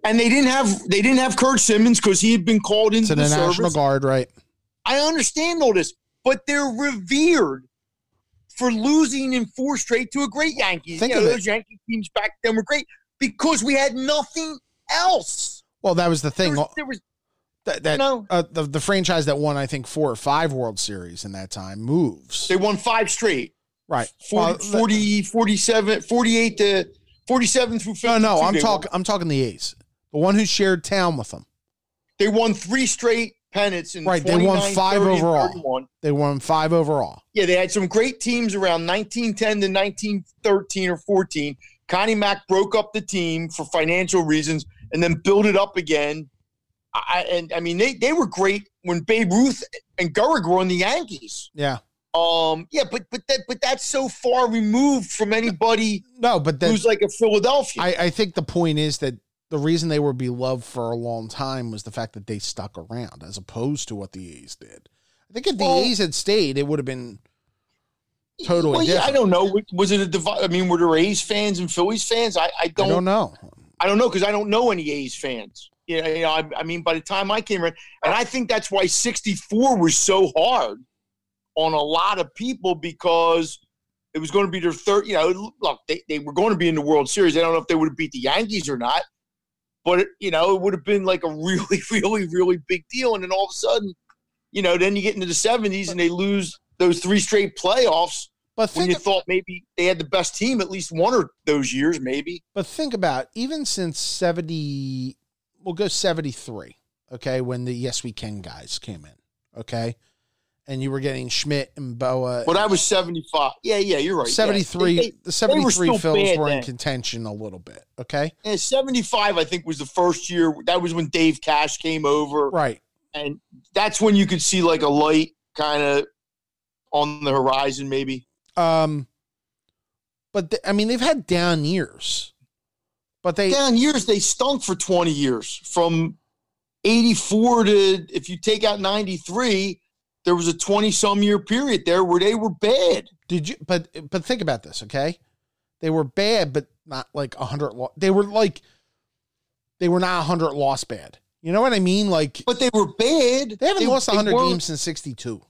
Speaker 3: And they didn't have they didn't have Curt Simmons because he had been called into
Speaker 1: to
Speaker 3: the,
Speaker 1: the National
Speaker 3: service.
Speaker 1: Guard, right?
Speaker 3: I understand all this, but they're revered for losing in four straight to a great Yankees.
Speaker 1: Think
Speaker 3: you know,
Speaker 1: of it.
Speaker 3: those Yankee teams back then were great because we had nothing else.
Speaker 1: Well, that was the thing.
Speaker 3: was, there was
Speaker 1: That, that uh, the the franchise that won, I think, four or five World Series in that time moves.
Speaker 3: they won five straight.
Speaker 1: Right.
Speaker 3: 40, 40, 47, 48 to 47 through 52.
Speaker 1: no, no, I'm talking. I'm talking the A's, the one who shared town with them.
Speaker 3: They won three straight pennants in
Speaker 1: Right, they won five overall. They won five overall.
Speaker 3: Yeah, they had some great teams around 1910 to 1913 or 14. Connie Mack broke up the team for financial reasons and then built it up again. I, and I mean, they, they were great when Babe Ruth and Gehrig were on the Yankees.
Speaker 1: Yeah.
Speaker 3: Um, yeah, but but that but that's so far removed from anybody
Speaker 1: No, but then
Speaker 3: who's like a Philadelphia.
Speaker 1: I, I think the point is that the reason they were beloved for a long time was the fact that they stuck around, as opposed to what the A's did. I think if the
Speaker 3: Well-
Speaker 1: A's had stayed, it would have been totally
Speaker 3: well, yeah, I don't know. Was it a divide? I mean, were there A's fans and Phillies fans? I, I
Speaker 1: I
Speaker 3: don't
Speaker 1: don't know.
Speaker 3: I don't know because I don't know any A's fans. You know, you know I, I mean, by the time I came around, and I think that's why 64 was so hard on a lot of people because it was going to be their third. You know, look, they, they were going to be in the World Series. I don't know if they would have beat the Yankees or not, but it, you know, it would have been like a really, really, really big deal. And then all of a sudden, you know, then you get into the 70s and they lose those three straight playoffs
Speaker 1: But
Speaker 3: when you thought maybe they had the best team at least one of those years, maybe.
Speaker 1: But think about even since 70, we'll go 73, okay, when the Yes We Can guys came in, okay? And you were getting Schmidt and Bowa.
Speaker 3: But I was 75. Yeah, yeah, you're right. Yeah.
Speaker 1: 73,
Speaker 3: They- they-
Speaker 1: the 73
Speaker 3: still
Speaker 1: Phils were in
Speaker 3: then.
Speaker 1: contention a little bit, okay?
Speaker 3: and 75, I think, was the first year. That was when Dave Cash came over.
Speaker 1: Right.
Speaker 3: And that's when you could see like a light kind of on the horizon, maybe.
Speaker 1: Um, but th- I mean, they've had down years, but they,
Speaker 3: Down years, they stunk for 20 years. From 84 to, if you take out 93, there was a 20 some year period there where they were bad.
Speaker 1: did you, but, but think about this, okay? They were bad, but not like a hundred. Lo- they were like, they were not a hundred loss bad. You know what I mean? Like
Speaker 3: But they were bad.
Speaker 1: they haven't lost a hundred games since '62.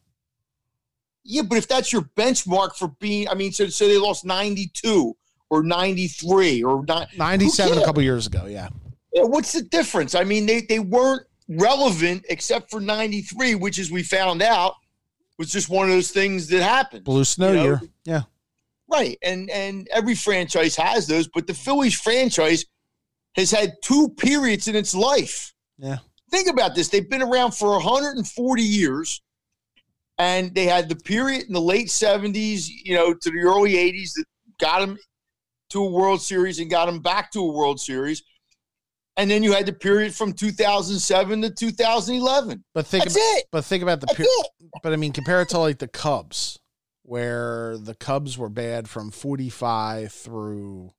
Speaker 3: Yeah, but if that's your benchmark for being, I mean, so, so they lost 92 or 93 or not.
Speaker 1: 97 a couple years ago, yeah.
Speaker 3: Yeah, what's the difference? I mean, they, they weren't relevant except for 93, which, as we found out, was just one of those things that happened.
Speaker 1: Blue snow
Speaker 3: You know,
Speaker 1: year. Yeah.
Speaker 3: Right. And and every franchise has those, but the Phillies franchise has had two periods in its life.
Speaker 1: Yeah.
Speaker 3: Think about this. They've been around for 140 years. And they had the period in the late 70s, you know, to the early 80s that got them to a World Series and got them back to a World Series. And then you had the period from 2007 to 2011.
Speaker 1: But think
Speaker 3: That's
Speaker 1: about,
Speaker 3: it.
Speaker 1: but think about the
Speaker 3: That's
Speaker 1: per- but I mean compare it to like the Cubs where the Cubs were bad from 45 through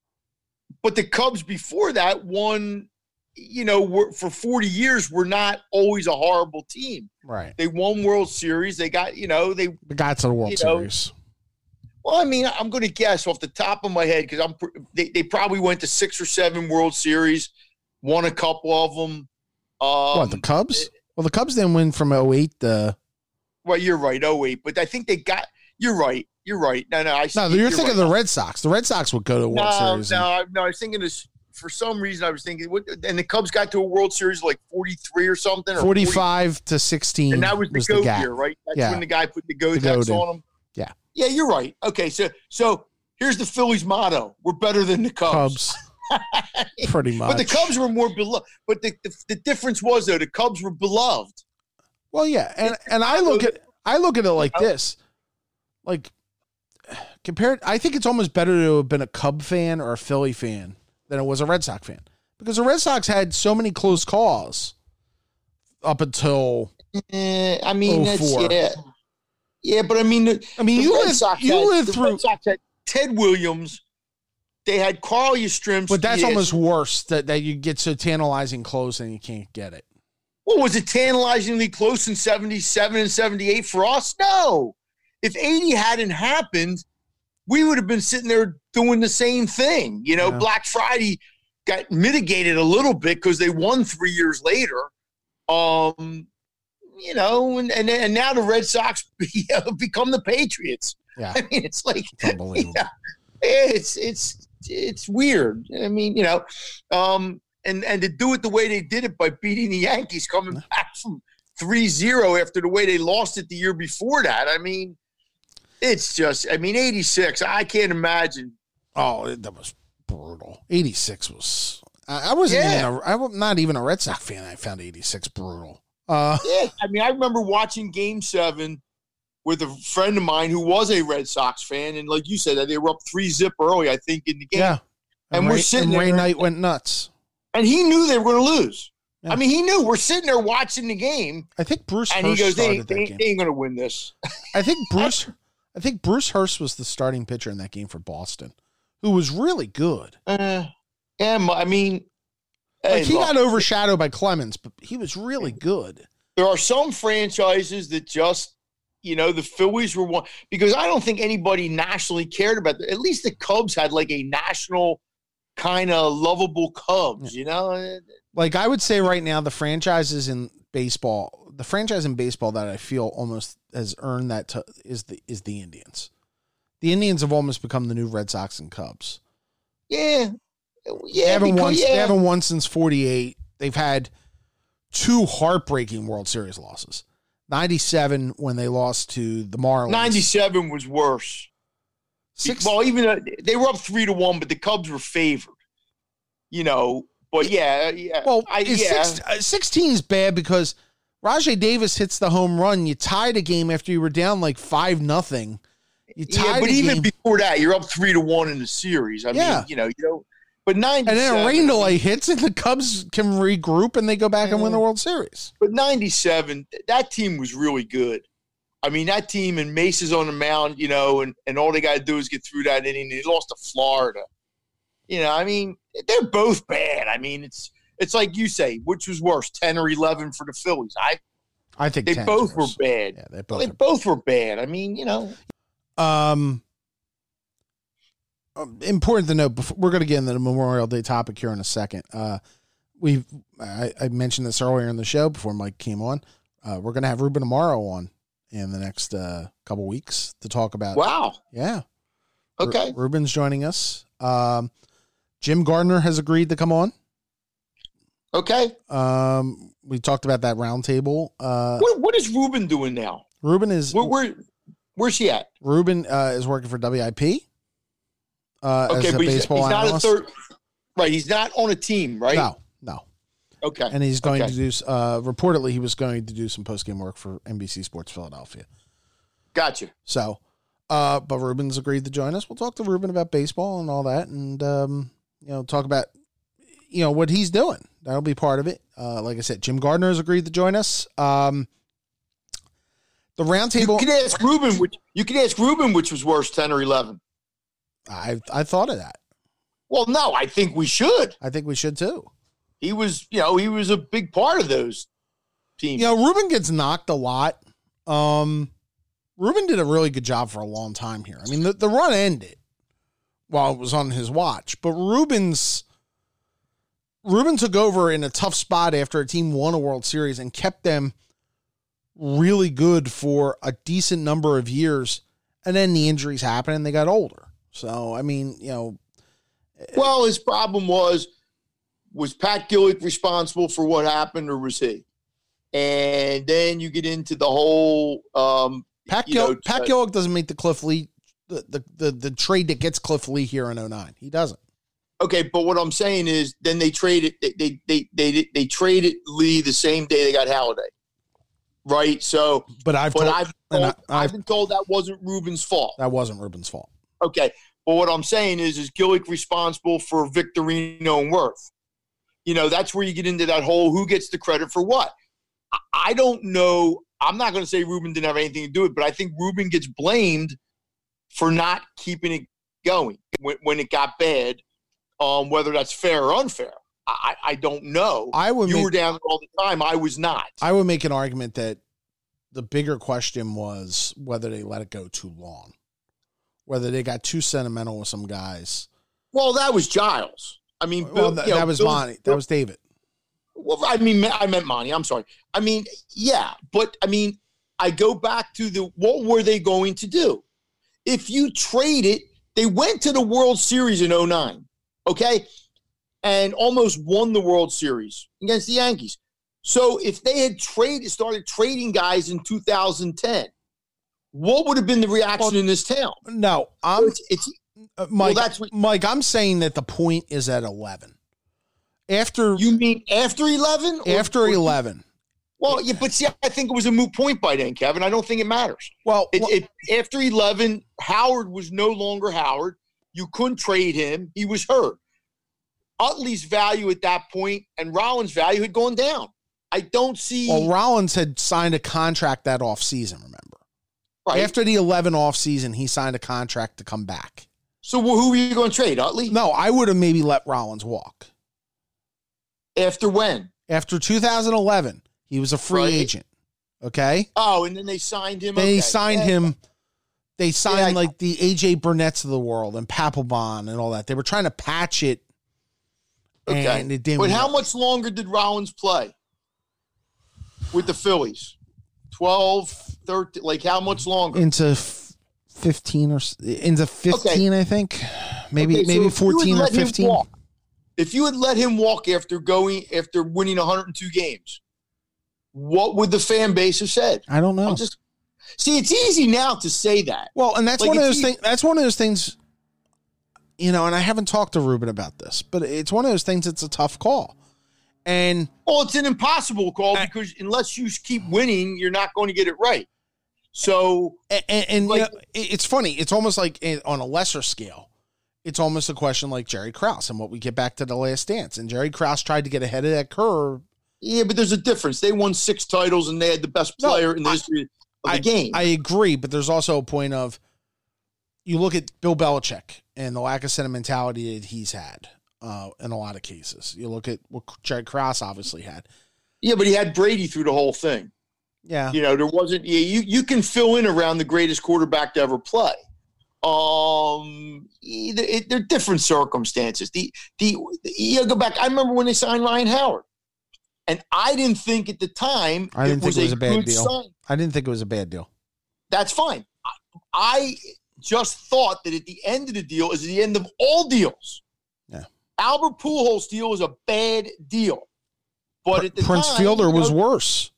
Speaker 3: But the Cubs before that won you know, we're, for 40 years, we're not always a horrible team.
Speaker 1: Right.
Speaker 3: They won World Series. They got, you know, they,
Speaker 1: The got to the World
Speaker 3: You know,
Speaker 1: Series.
Speaker 3: well, I mean, I'm going to guess off the top of my head because I'm, they, they probably went to six or seven World Series, won a couple of them. Um,
Speaker 1: what, the Cubs? Well, the Cubs didn't win from 08 to.
Speaker 3: well, you're right. Oh, wait. But I think they got, you're right. You're right. No, no. I,
Speaker 1: No, you're, thinking
Speaker 3: right.
Speaker 1: of the Red Sox. The Red Sox would go to a World
Speaker 3: no,
Speaker 1: Series.
Speaker 3: No,
Speaker 1: and-
Speaker 3: I- no, I was thinking this for some reason. I was thinking, what, and the Cubs got to a World Series like 43 or something, or 40
Speaker 1: 45 to 16
Speaker 3: and that was the
Speaker 1: was
Speaker 3: goat
Speaker 1: gap.
Speaker 3: year, right? That's
Speaker 1: Yeah.
Speaker 3: when the guy put the goat
Speaker 1: The
Speaker 3: X
Speaker 1: goat in.
Speaker 3: on him.
Speaker 1: Yeah.
Speaker 3: yeah, you're right. Okay, so so here's the Phillies motto: We're better than the Cubs.
Speaker 1: Cubs, pretty much.
Speaker 3: but the Cubs were more beloved. But the, the the difference was though the Cubs were beloved.
Speaker 1: Well, yeah, and and I look at I look at it like this, like compared. I think it's almost better to have been a Cub fan or a Philly fan than it was a Red Sox fan because the Red Sox had so many close calls up until.
Speaker 3: Eh, I mean, that's yeah, yeah. But I mean,
Speaker 1: I mean,
Speaker 3: the
Speaker 1: you
Speaker 3: Red
Speaker 1: lived
Speaker 3: Sox
Speaker 1: you
Speaker 3: had,
Speaker 1: lived through,
Speaker 3: Red Sox had Ted Williams. They had Carl Yastrzemski.
Speaker 1: but that's almost worse that that you get so tantalizing close and you can't get it.
Speaker 3: What was it tantalizingly close in 77 and 78 for us? No. If 80 hadn't happened, we would have been sitting there doing the same thing. You know,
Speaker 1: Yeah.
Speaker 3: Black Friday got mitigated a little bit because they won three years later. Um, you know, and, and and now the Red Sox become the Patriots.
Speaker 1: Yeah,
Speaker 3: I mean, it's like
Speaker 1: it's unbelievable.
Speaker 3: yeah, it's it's it's weird. I mean, you know, um, and and to do it the way they did it by beating the Yankees, coming back from 3-0 after the way they lost it the year before that. I mean, it's just. I mean, eighty six. I can't imagine.
Speaker 1: Oh, that was brutal. 86 was. I, I wasn't
Speaker 3: Yeah.
Speaker 1: even a, I'm not even a Red Sox fan. I found 86 brutal. Uh,
Speaker 3: Yeah, I mean, I remember watching Game Seven with a friend of mine who was a Red Sox fan, and like you said, they were up three zip early. I think in the game,
Speaker 1: yeah.
Speaker 3: And we're
Speaker 1: Ray,
Speaker 3: sitting
Speaker 1: and Ray
Speaker 3: there-
Speaker 1: Knight went nuts.
Speaker 3: and he knew they were going to lose.
Speaker 1: Yeah.
Speaker 3: I mean, he knew. We're sitting there watching the game,
Speaker 1: I think Bruce
Speaker 3: and
Speaker 1: Hurst
Speaker 3: he goes, "They, they, ain't- they ain't going to win this."
Speaker 1: I think Bruce. I think Bruce Hurst was the starting pitcher in that game for Boston, who was really good.
Speaker 3: Uh, yeah, I mean,
Speaker 1: Like he got overshadowed by Clemens, but he was really good.
Speaker 3: there are some franchises that just, you know, the Phillies were one because I don't think anybody nationally cared about. At least the Cubs had like a national kind of lovable Cubs, you know.
Speaker 1: Uh, like I would say right now, the franchises in baseball, the franchise in baseball that I feel almost has earned that to, is the is the Indians. The Indians have almost become the new Red Sox and Cubs.
Speaker 3: Yeah,
Speaker 1: They
Speaker 3: yeah,
Speaker 1: haven't
Speaker 3: because-
Speaker 1: won.
Speaker 3: yeah.
Speaker 1: They haven't won since '48. They've had two heartbreaking World Series losses. '97 when they lost to the Marlins.
Speaker 3: Ninety-seven was worse.
Speaker 1: Six,
Speaker 3: Well, even uh, they were up three to one, but the Cubs were favored. You know, but yeah, yeah.
Speaker 1: well,
Speaker 3: I, yeah.
Speaker 1: six, uh, 16 is bad because Rajai Davis hits the home run. You tied a game after you were down like five nothing. You
Speaker 3: yeah, but even
Speaker 1: game,
Speaker 3: before that, you're up three to one in the series. I
Speaker 1: Yeah.
Speaker 3: mean, you know, you know, but ninety
Speaker 1: and then a rain delay hits, and the Cubs can regroup and they go back and win the World Series.
Speaker 3: But ninety seven, that team was really good. I mean, that team and Mesa's on the mound, you know, and, and all they got to do is get through that inning. They lost to Florida. You know, I mean, they're both bad. I mean, it's it's like you say, which was worse, ten or eleven for the Phillies? I
Speaker 1: I think
Speaker 3: they
Speaker 1: 10 is
Speaker 3: both were bad.
Speaker 1: Yeah, they both.
Speaker 3: they both were bad. I mean, you know,
Speaker 1: um, important to note. Before, we're going to get into the Memorial Day topic here in a second. Uh, we I, I mentioned this earlier in the show before Mike came on. Uh, we're going to have Ruben Amaro on in the next uh, couple weeks to talk about.
Speaker 3: wow.
Speaker 1: Yeah. Ru-
Speaker 3: Okay.
Speaker 1: Ruben's joining us. Um, Jim Gardner has agreed to come on.
Speaker 3: Okay.
Speaker 1: Um, we talked about that roundtable. Uh,
Speaker 3: What what is Ruben doing now?
Speaker 1: Ruben is
Speaker 3: Where, where where's he at?
Speaker 1: Ruben uh, is working for WIP. Uh,
Speaker 3: Okay,
Speaker 1: as a
Speaker 3: but he's,
Speaker 1: baseball
Speaker 3: he's not a
Speaker 1: analyst.
Speaker 3: third. Right, he's not on a team, right?
Speaker 1: No, no.
Speaker 3: Okay.
Speaker 1: And he's going
Speaker 3: Okay.
Speaker 1: to do. Uh, reportedly, he was going to do some post game work for NBC Sports Philadelphia.
Speaker 3: Gotcha.
Speaker 1: So, uh, but Ruben's agreed to join us. We'll talk to Ruben about baseball and all that, and um, you know, talk about you know what he's doing. That'll be part of it. Uh, like I said, Jim Gardner has agreed to join us. Um, the roundtable.
Speaker 3: You could ask Ruben which you can ask Ruben which was worse, ten or eleven.
Speaker 1: I I thought of that.
Speaker 3: Well, no, I think we should.
Speaker 1: I think we should too.
Speaker 3: he was, you know, he was a big part of those teams.
Speaker 1: You know, Ruben gets knocked a lot. Um, Ruben did a really good job for a long time here. I mean, the, the run ended while it was on his watch, but Ruben's Ruben took over in a tough spot after a team won a World Series and kept them really good for a decent number of years. And then the injuries happened and they got older. So, I mean, you know.
Speaker 3: Well, his problem was was Pat Gillick responsible for what happened or was he? And then you get into the whole. Um,
Speaker 1: Pat, Gil- know, Pat Gillick doesn't make the Cliff Lee, the, the, the, the trade that gets Cliff Lee here in 09. He doesn't.
Speaker 3: Okay, but what I'm saying is, then they traded they they they they, they traded Lee the same day they got Halladay, right? So,
Speaker 1: but I've
Speaker 3: but
Speaker 1: told,
Speaker 3: I've, told, I've, I've been told that wasn't Ruben's fault.
Speaker 1: That wasn't Ruben's fault.
Speaker 3: Okay, but what I'm saying is, is Gillick responsible for Victorino and Werth? You know, that's where you get into that whole who gets the credit for what. I don't know. I'm not going to say Ruben didn't have anything to do with it, but I think Ruben gets blamed for not keeping it going when, when it got bad. Um, whether that's fair or unfair, I, I don't know.
Speaker 1: I would.
Speaker 3: You
Speaker 1: make,
Speaker 3: were down all the time. I was not.
Speaker 1: I would make an argument that the bigger question was whether they let it go too long, whether they got too sentimental with some guys.
Speaker 3: Well, that was Giles. I mean,
Speaker 1: well, Bill, that, that was Bill, Monty. That was David.
Speaker 3: Well, I mean, I meant Monty. I'm sorry. I mean, yeah, but I mean, I go back to the what were they going to do? If you trade it, they went to the World Series in 09, okay? And almost won the World Series against the Yankees. So if they had traded, started trading guys in 2010, what would have been the reaction well, in this town?
Speaker 1: No, I'm,
Speaker 3: it's, it's
Speaker 1: uh, Mike, well, that's what, Mike, I'm saying that the point is at 11. After
Speaker 3: You mean after 11?
Speaker 1: After or, 11.
Speaker 3: Well, yeah, but see, I think it was a moot point by then, Kevin. I don't think it matters.
Speaker 1: Well,
Speaker 3: it, it, after 11, Howard was no longer Howard. You couldn't trade him. He was hurt. Utley's value at that point and Rollins' value had gone down. I don't see.
Speaker 1: Well, Rollins had signed a contract that off season, remember? Right. After the 11 off season, he signed a contract to come back.
Speaker 3: So who are you going to trade, Utley?
Speaker 1: No, I would have maybe let Rollins walk.
Speaker 3: After when?
Speaker 1: After 2011, he was a free right. agent. Okay.
Speaker 3: Oh, and then they signed him.
Speaker 1: They okay. signed yeah. him. They signed yeah, like the AJ Burnett's of the world and Papelbon and all that. They were trying to patch it. Okay. And it didn't.
Speaker 3: But how much longer did Rollins play with the Phillies? 12, 13, like how much longer?
Speaker 1: Into 15 or into 15 okay. i think. Maybe okay, so maybe 14 or 15
Speaker 3: walk, if you had let him walk after going after winning 102 games what would the fan base have said?
Speaker 1: I don't know.
Speaker 3: I'm just see it's easy now to say that.
Speaker 1: Well and that's like one of those things that's one of those things you know and i haven't talked to ruben about this but it's one of those things it's a tough call and
Speaker 3: well it's an impossible call I, because unless you keep winning you're not going to get it right so,
Speaker 1: and, and like, you know, it's funny. It's almost like on a lesser scale, it's almost a question like Jerry Krause and what we get back to the last dance. And Jerry Krause tried to get ahead of that curve.
Speaker 3: Yeah, but there's a difference. They won six titles and they had the best player no, in the history of the
Speaker 1: I,
Speaker 3: game.
Speaker 1: I agree, but there's also a point of you look at Bill Belichick and the lack of sentimentality that he's had uh, in a lot of cases. You look at what Jerry Krause obviously had.
Speaker 3: Yeah, but he had Brady through the whole thing.
Speaker 1: Yeah.
Speaker 3: You know, there wasn't Yeah, you you can fill in around the greatest quarterback to ever play. Um, it, they're different circumstances. The the you go back. I remember when they signed Ryan Howard, and I didn't think at the time
Speaker 1: I didn't it think it was a, a bad deal. Sign. I didn't think it was a bad deal.
Speaker 3: That's fine. I, I just thought that at the end of the deal is the end of all deals. Albert Pujols deal was a bad deal, but at the
Speaker 1: Prince
Speaker 3: time,
Speaker 1: Fielder was know, worse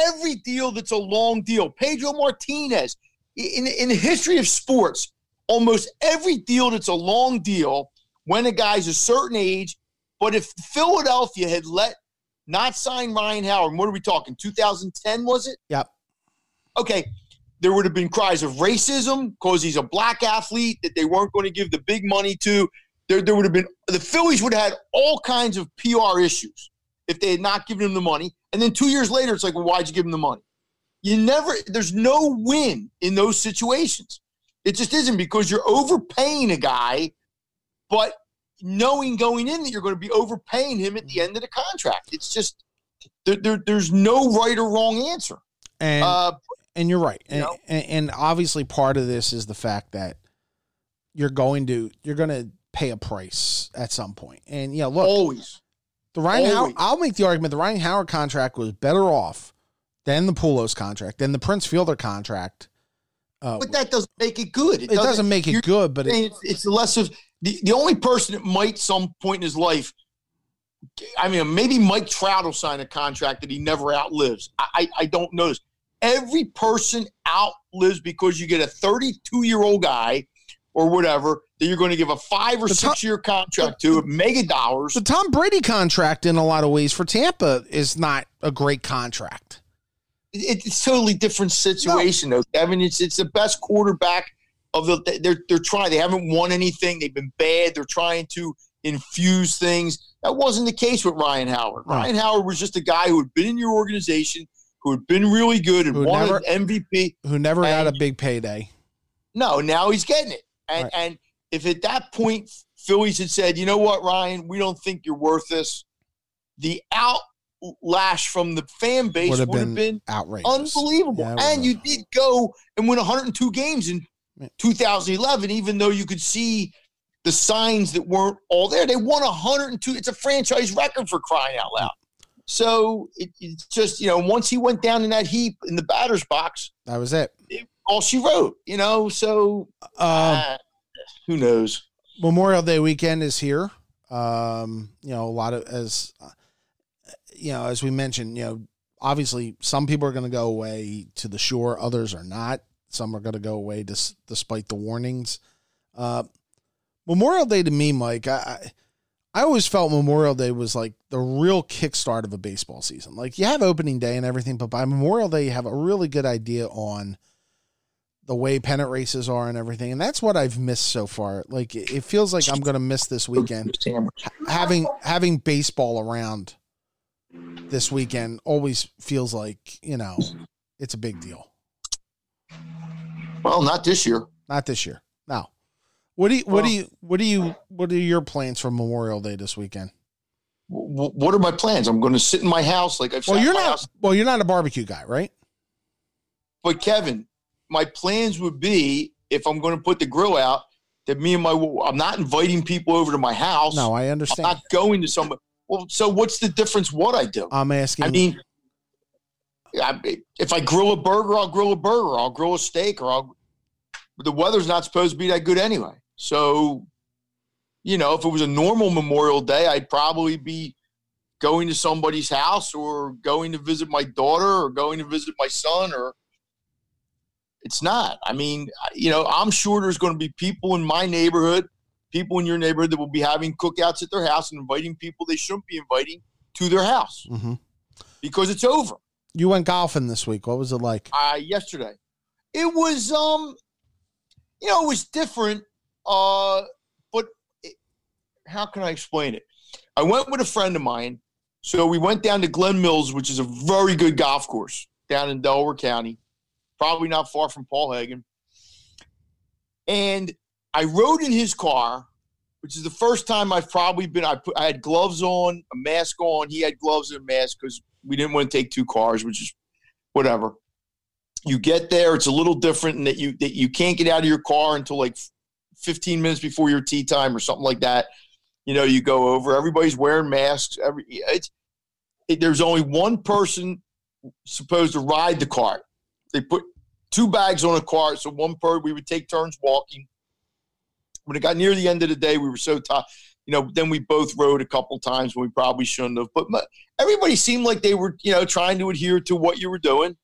Speaker 3: every deal that's a long deal. Pedro Martinez, in, in the history of sports, almost every deal that's a long deal when a guy's a certain age. But if Philadelphia had let not sign Ryan Howard, what are we talking? 2010 was it?
Speaker 1: Yep.
Speaker 3: Okay. There would have been cries of racism because he's a black athlete that they weren't going to give the big money to. There, there would have been the Phillies would have had all kinds of PR issues if they had not given him the money. And then two years later, it's like, well, why'd you give him the money? You never, there's no win in those situations. It just isn't because you're overpaying a guy, but knowing going in that you're going to be overpaying him at the end of the contract. It's just there, there there's no right or wrong answer.
Speaker 1: And
Speaker 3: Uh,
Speaker 1: and you're right.
Speaker 3: you
Speaker 1: And,
Speaker 3: know?
Speaker 1: and and obviously part of this is the fact that you're going to you're going to pay a price at some point. And yeah, look,
Speaker 3: always.
Speaker 1: the Ryan Howard. I'll make the argument the Ryan Howard contract was better off than the Pujols contract, than the Prince Fielder contract. Uh,
Speaker 3: But that doesn't make it good.
Speaker 1: it doesn't make it good, but it,
Speaker 3: it's, it's less of the, the only person that might some point in his life. I mean, maybe Mike Trout will sign a contract that he never outlives. I, I, I don't know this. Every person outlives because you get a 32 year old guy or whatever that you're going to give a five or
Speaker 1: The
Speaker 3: six year contract to, mega dollars.
Speaker 1: the Tom Brady contract in a lot of ways for Tampa is not a great contract.
Speaker 3: It- it's a totally different situation, though. I mean, it's it's the best quarterback of the. They're they're trying. They haven't won anything. They've been bad. They're trying to infuse things. That wasn't the case with Ryan Howard.
Speaker 1: No.
Speaker 3: Ryan Howard was just a guy who had been in your organization, who had been really good and
Speaker 1: Who
Speaker 3: won
Speaker 1: never-
Speaker 3: an MVP.
Speaker 1: Who never got a big payday.
Speaker 3: No, now he's getting it. And
Speaker 1: Right.
Speaker 3: and if at that point Phillies had said, you know what, Ryan, we don't think you're worth this, the outlash from the fan base
Speaker 1: Would have been,
Speaker 3: been
Speaker 1: outrageous.
Speaker 3: unbelievable.
Speaker 1: Yeah,
Speaker 3: and you did go and win 102 games in 2011, even though you could see the signs that weren't all there. They won 102. It's a franchise record for crying out loud. So it, it's just, you know, once he went down in that heap in the batter's box,
Speaker 1: That was it.
Speaker 3: All she wrote, you know, so
Speaker 1: Um,
Speaker 3: uh, who knows?
Speaker 1: Memorial Day weekend is here. Um, you know, a lot of as uh, you know, as we mentioned, you know, obviously some people are going to go away to the shore, others are not. Some are going to go away dis- despite the warnings. Uh, Memorial Day to me, Mike, I, I I always felt Memorial Day was like the real kickstart of a baseball season. Like you have opening day and everything, but by Memorial Day you have a really good idea on the way pennant races are and everything. And that's what I've missed so far. Like it feels like I'm going to miss this weekend having having baseball around this weekend always feels like, you know, it's a big deal.
Speaker 3: Well, not this year.
Speaker 1: Not this year. No. What do you what do you what do you what are your plans for Memorial Day this weekend?
Speaker 3: What are my plans? I'm going to sit in my house like I've
Speaker 1: Well, you're not
Speaker 3: house.
Speaker 1: well, you're not a barbecue guy, right?
Speaker 3: But Kevin, my plans would be if I'm going to put the grill out that me and my I'm not inviting people over to my house.
Speaker 1: No, I understand.
Speaker 3: I'm not going to somebody. Well, so what's the difference? What I do?
Speaker 1: I'm asking
Speaker 3: I mean, I, if I grill a burger, I'll grill a burger. I'll grill a steak, or I'll. But the weather's not supposed to be that good anyway. So, you know, if it was a normal Memorial Day, I'd probably be going to somebody's house or going to visit my daughter or going to visit my son or it's not. I mean, you know, I'm sure there's going to be people in my neighborhood, people in your neighborhood that will be having cookouts at their house and inviting people they shouldn't be inviting to their house
Speaker 1: Mhm.
Speaker 3: because it's over.
Speaker 1: You went golfing this week. What was it like?
Speaker 3: Uh, yesterday, it was um, you know, it was different. Uh, but it, how can I explain it? I went with a friend of mine, so we went down to Glen Mills, which is a very good golf course down in Delaware County, probably not far from Paul Hagen. And I rode in his car, which is the first time I've probably been. I put I had gloves on, a mask on. He had gloves and a mask because we didn't want to take two cars, which is whatever. You get there, it's a little different in that you that you can't get out of your car until like 15 minutes before your tee time or something like that. You know, you go over. Everybody's wearing masks. Every it's it, there's only one person supposed to ride the cart. They put two bags on a cart, so one per we would take turns walking. When it got near the end of the day, we were so tired. You know, then we both rode a couple times when we probably shouldn't have. But my, everybody seemed like they were, you know, trying to adhere to what you were doing.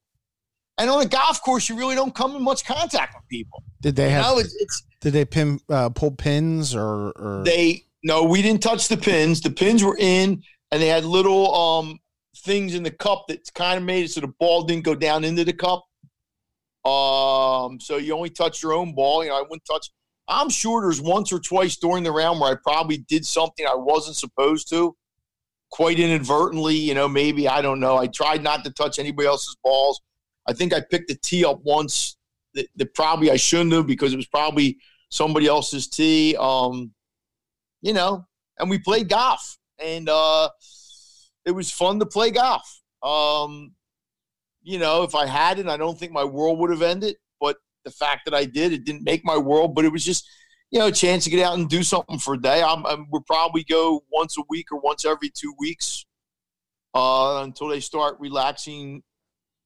Speaker 3: And on a golf course, you really don't come in much contact with people.
Speaker 1: Did they
Speaker 3: You
Speaker 1: have
Speaker 3: know, it's, it's
Speaker 1: did they pin uh, pull pins or or
Speaker 3: they no, we didn't touch the pins. The pins were in, and they had little um things in the cup that kind of made it so the ball didn't go down into the cup. Um, so you only touch your own ball. You know, I wouldn't touch. I'm sure there's once or twice during the round where I probably did something I wasn't supposed to, quite inadvertently. You know, maybe I don't know. I tried not to touch anybody else's balls. I think I picked the tee up once that, that probably I shouldn't have because it was probably somebody else's tee. Um, you know, and we played golf, and uh, it was fun to play golf. Um, you know, if I hadn't, I don't think my world would have ended. But the fact that I did, it didn't make my world. But it was just, you know, a chance to get out and do something for a day. I'm, I'm we'll probably go once a week or once every two weeks uh, until they start relaxing.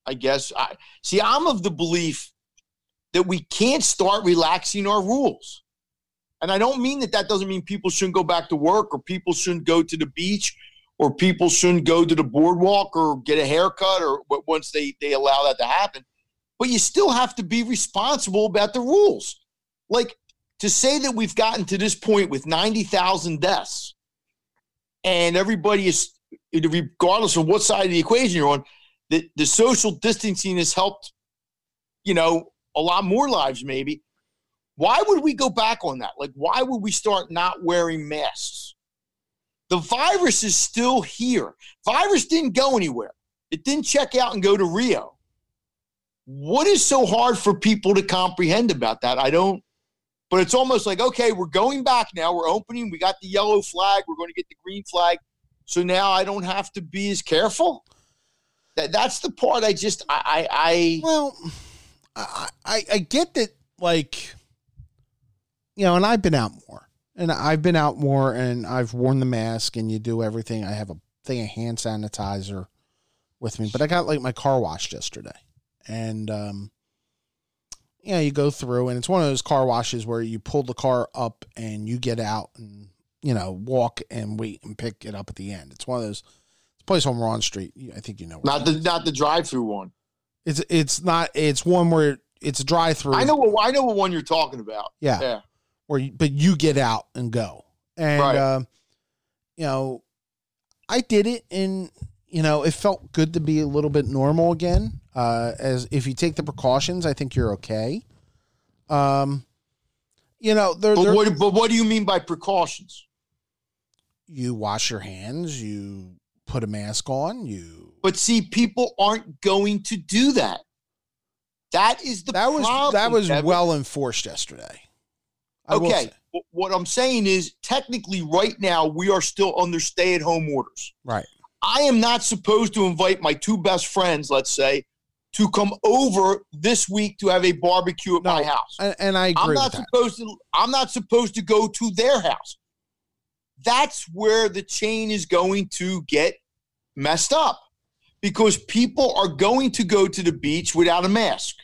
Speaker 3: I guess. I see. I'm of the belief that we can't start relaxing our rules. And I don't mean that that doesn't mean people shouldn't go back to work or people shouldn't go to the beach or people shouldn't go to the boardwalk or get a haircut or once they, they allow that to happen. But you still have to be responsible about the rules. Like to say that we've gotten to this point with 90,000 deaths and everybody is, regardless of what side of the equation you're on, that the social distancing has helped, you know, a lot more lives maybe. Why would we go back on that? Like, why would we start not wearing masks? The virus is still here. Virus didn't go anywhere. It didn't check out and go to Rio. What is so hard for people to comprehend about that? I don't. But it's almost like, okay, we're going back now. We're opening. We got the yellow flag. We're going to get the green flag. So now I don't have to be as careful. That that's the part I just I I, I
Speaker 1: well I, I, I get that, like, you know, and I've been out more, and I've been out more, and I've worn the mask, and you do everything. I have a thing of hand sanitizer with me, but I got like my car washed yesterday, and um, yeah, you go through, and it's one of those car washes where you pull the car up and you get out and you know walk and wait and pick it up at the end. It's one of those. place on Rhawn Street. I think you know.
Speaker 3: Not the not the drive through one.
Speaker 1: It's it's not it's one where it's a drive through.
Speaker 3: I know what I know what one you're talking about.
Speaker 1: Yeah,
Speaker 3: yeah.
Speaker 1: Where you, but you get out and go, and right. uh, you know, I did it, and you know, it felt good to be a little bit normal again. Uh, as if you take the precautions, I think you're okay. Um, you know,
Speaker 3: they're, but, they're, what, but what do you mean by precautions?
Speaker 1: You wash your hands. You put a mask on. You
Speaker 3: but see, people aren't going to do that. That is the
Speaker 1: that
Speaker 3: problem,
Speaker 1: was that was Kevin. well enforced yesterday.
Speaker 3: I okay, what I'm saying is technically right now we are still under stay at home orders.
Speaker 1: Right.
Speaker 3: I am not supposed to invite my two best friends, let's say, to come over this week to have a barbecue at no, my house.
Speaker 1: And, and I
Speaker 3: I'm not supposed to I'm not supposed to go to their house. That's where the chain is going to get messed up because people are going to go to the beach without a mask.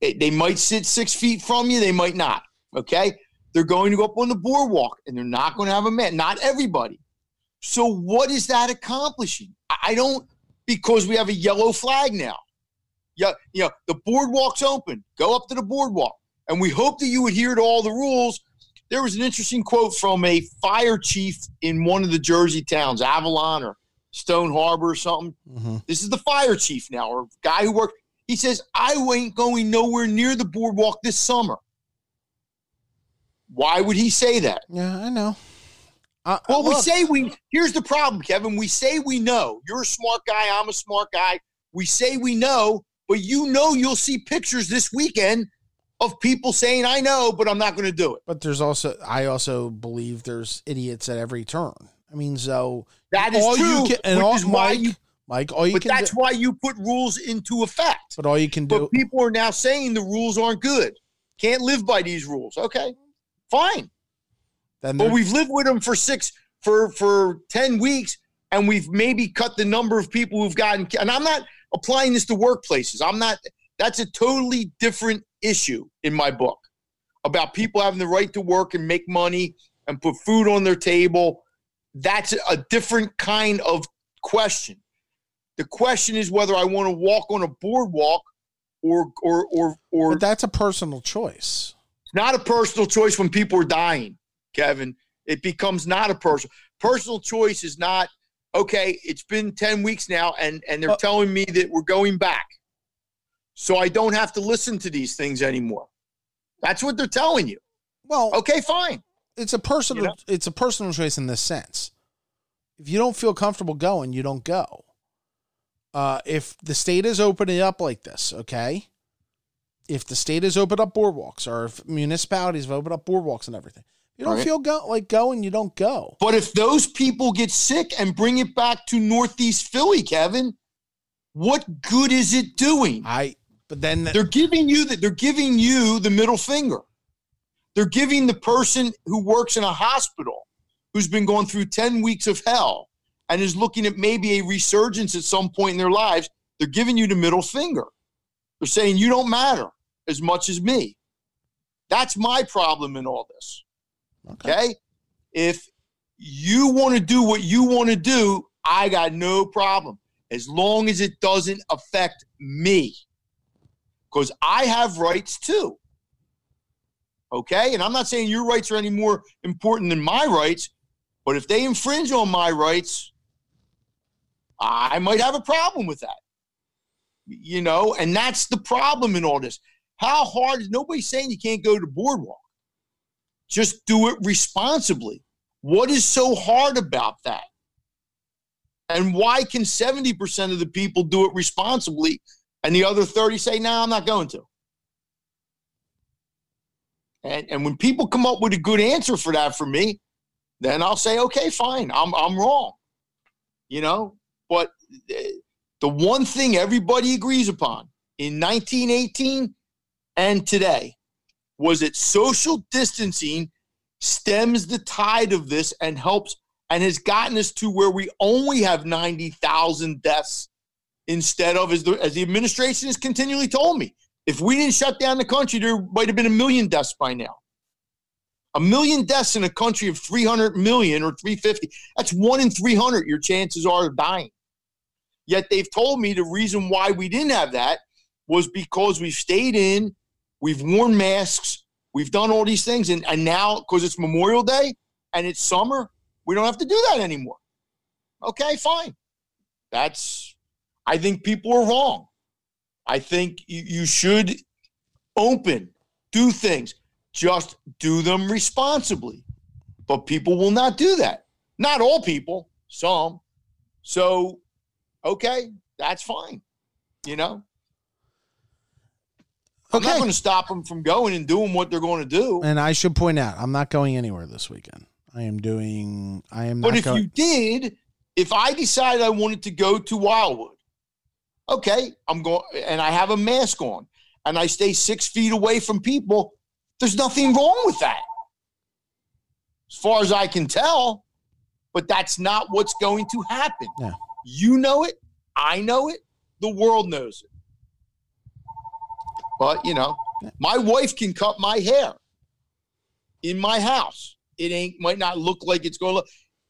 Speaker 3: They might sit six feet from you, they might not. Okay. They're going to go up on the boardwalk and they're not going to have a man, Not everybody. So, what is that accomplishing? I don't, because we have a yellow flag now. Yeah, you know, the boardwalk's open. Go up to the boardwalk. And we hope that you adhere to all the rules. There was an interesting quote from a fire chief in one of the Jersey towns, Avalon or Stone Harbor or something. Mm-hmm. This is the fire chief now, or guy who worked. He says, I ain't going nowhere near the boardwalk this summer. Why would he say that?
Speaker 1: Yeah, I know.
Speaker 3: Uh, well, look. we say we. Here's the problem, Kevin. We say we know. You're a smart guy. I'm a smart guy. We say we know, but you know you'll see pictures this weekend of people saying, "I know, but I'm not going to do it."
Speaker 1: But there's also, I also believe there's idiots at every turn. I mean, so
Speaker 3: that is all true. Can, and all,
Speaker 1: Mike, you, Mike, all you
Speaker 3: but
Speaker 1: can
Speaker 3: that's
Speaker 1: do,
Speaker 3: why you put rules into effect.
Speaker 1: But all you can do.
Speaker 3: But people are now saying the rules aren't good. Can't live by these rules. Okay, fine. Then but we've lived with them for six for for ten weeks, and we've maybe cut the number of people who've gotten. And I'm not applying this to workplaces. I'm not. That's a totally different issue in my book about people having the right to work and make money and put food on their table that's a different kind of question. The question is whether I want to walk on a boardwalk or or or or
Speaker 1: but that's a personal choice.
Speaker 3: It's not a personal choice when people are dying, Kevin. It becomes not a personal personal choice is not okay, it's been 10 weeks now and and they're uh, telling me that we're going back. So I don't have to listen to these things anymore. That's what they're telling you.
Speaker 1: Well,
Speaker 3: okay, fine
Speaker 1: it's a personal you know? it's a personal choice in this sense. If you don't feel comfortable going, you don't go. Uh, if the state is opening up like this, okay, if the state has opened up boardwalks or if municipalities have opened up boardwalks and everything, You don't
Speaker 3: Right.
Speaker 1: feel go like going, you don't go.
Speaker 3: But if those people get sick and bring it back to Northeast Philly, Kevin, what good is it doing?
Speaker 1: I but then
Speaker 3: They're giving you the, they're giving you the middle finger. They're giving the person who works in a hospital who's been going through 10 weeks of hell and is looking at maybe a resurgence at some point in their lives, they're giving you the middle finger. They're saying you don't matter as much as me. That's my problem in all this.
Speaker 1: okay.
Speaker 3: Okay. If you want to do what you want to do, I got no problem as long as it doesn't affect me. Because I have rights too. Okay. And I'm not saying your rights are any more important than my rights, but if they infringe on my rights, I might have a problem with that. You know, and that's the problem in all this. How hard is nobody's saying you can't go to boardwalk? just do it responsibly. What is so hard about that? And why can 70% of the people do it responsibly and the other 30 say, no, I'm not going to? And, and when people come up with a good answer for that for me, then I'll say, okay, fine, I'm, I'm wrong. You know, but uh, the one thing everybody agrees upon in 1918 and today was that social distancing stems the tide of this and helps and has gotten us to where we only have 90,000 deaths instead of, as the, as the administration has continually told me, if we didn't shut down the country, there might have been a million deaths by now. A million deaths in a country of 300 million or 350, that's one in 300 your chances are of dying. Yet they've told me the reason why we didn't have that was because we've stayed in, we've worn masks, we've done all these things, and, and now because it's Memorial Day and it's summer, we don't have to do that anymore. Okay, fine. That's, I think people are wrong. I think you, you should open, do things, just do them responsibly. But people will not do that. Not all people, some. So, okay, that's fine. You know? I'm not going to stop them from going and doing what they're going to do.
Speaker 1: And I should point out, I'm not going anywhere this weekend. I am doing. I am.
Speaker 3: But
Speaker 1: not
Speaker 3: if
Speaker 1: going,
Speaker 3: you did, if I decided I wanted to go to Wildwood, okay, I'm going, and I have a mask on, and I stay six feet away from people. There's nothing wrong with that, as far as I can tell. But that's not what's going to happen.
Speaker 1: Yeah.
Speaker 3: You know it. I know it. The world knows it. But you know, my wife can cut my hair in my house. It ain't might not look like it's going to look.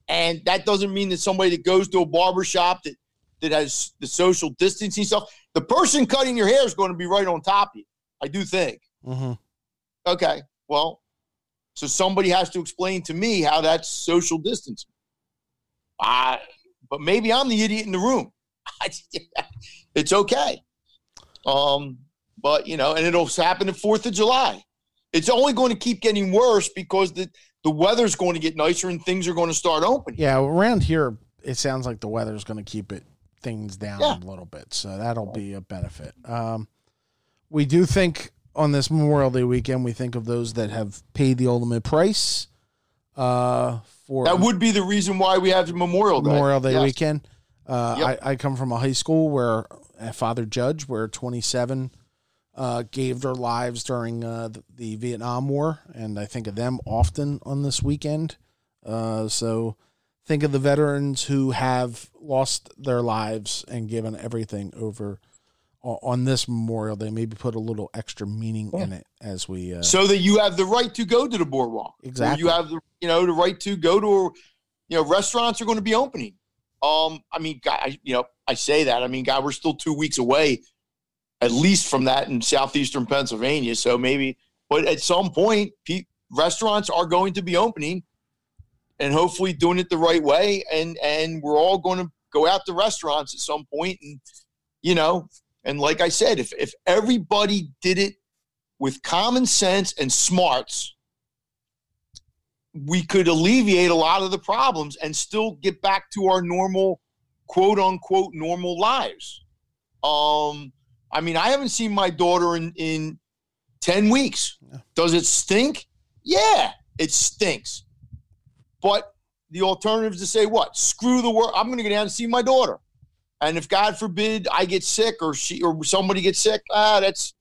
Speaker 3: And that doesn't mean that somebody that goes to a barber shop that that has the social distancing stuff, the person cutting your hair is going to be right on top of you. I do think.
Speaker 1: Mhm.
Speaker 3: Okay, well, so somebody has to explain to me how that's social distancing. I, but maybe I'm the idiot in the room. it's okay. Um, but you know, and it'll happen at Fourth of July. It's only going to keep getting worse because the the weather's going to get nicer and things are going to start opening.
Speaker 1: Yeah, around here, it sounds like the weather's going to keep it things down
Speaker 3: Yeah.
Speaker 1: a little bit, so that'll be a benefit. Um, we do think on this Memorial Day weekend, we think of those that have paid the ultimate price uh, for
Speaker 3: That would be the reason why we have Memorial Day.
Speaker 1: Memorial Day
Speaker 3: Yes.
Speaker 1: weekend. Uh,
Speaker 3: Yep.
Speaker 1: I, I come from a high school where father judge, where 27 uh, gave their lives during uh, the, the Vietnam War, and I think of them often on this weekend. Uh, so think of the veterans who have lost their lives and given everything over on this Memorial Day. Maybe put a little extra meaning in it as we. Uh,
Speaker 3: so that you have the right to go to the boardwalk.
Speaker 1: Exactly.
Speaker 3: You have the you know the right to go to you know restaurants are going to be opening. Um, I mean, God, I, you know, I say that. I mean, God, we're still two weeks away, at least from that in southeastern Pennsylvania. So maybe, but at some point, pe- restaurants are going to be opening, and hopefully doing it the right way. And and we're all going to go out to restaurants at some point, and you know, and like I said, if if everybody did it with common sense and smarts, we could alleviate a lot of the problems and still get back to our normal, quote unquote, normal lives. Um, I mean, I haven't seen my daughter in in ten weeks.
Speaker 1: Yeah.
Speaker 3: Does it stink? Yeah, It stinks. But the alternative is to say what? Screw the world. I'm going to go down and see my daughter. And if God forbid I get sick or she or somebody gets sick, ah, that's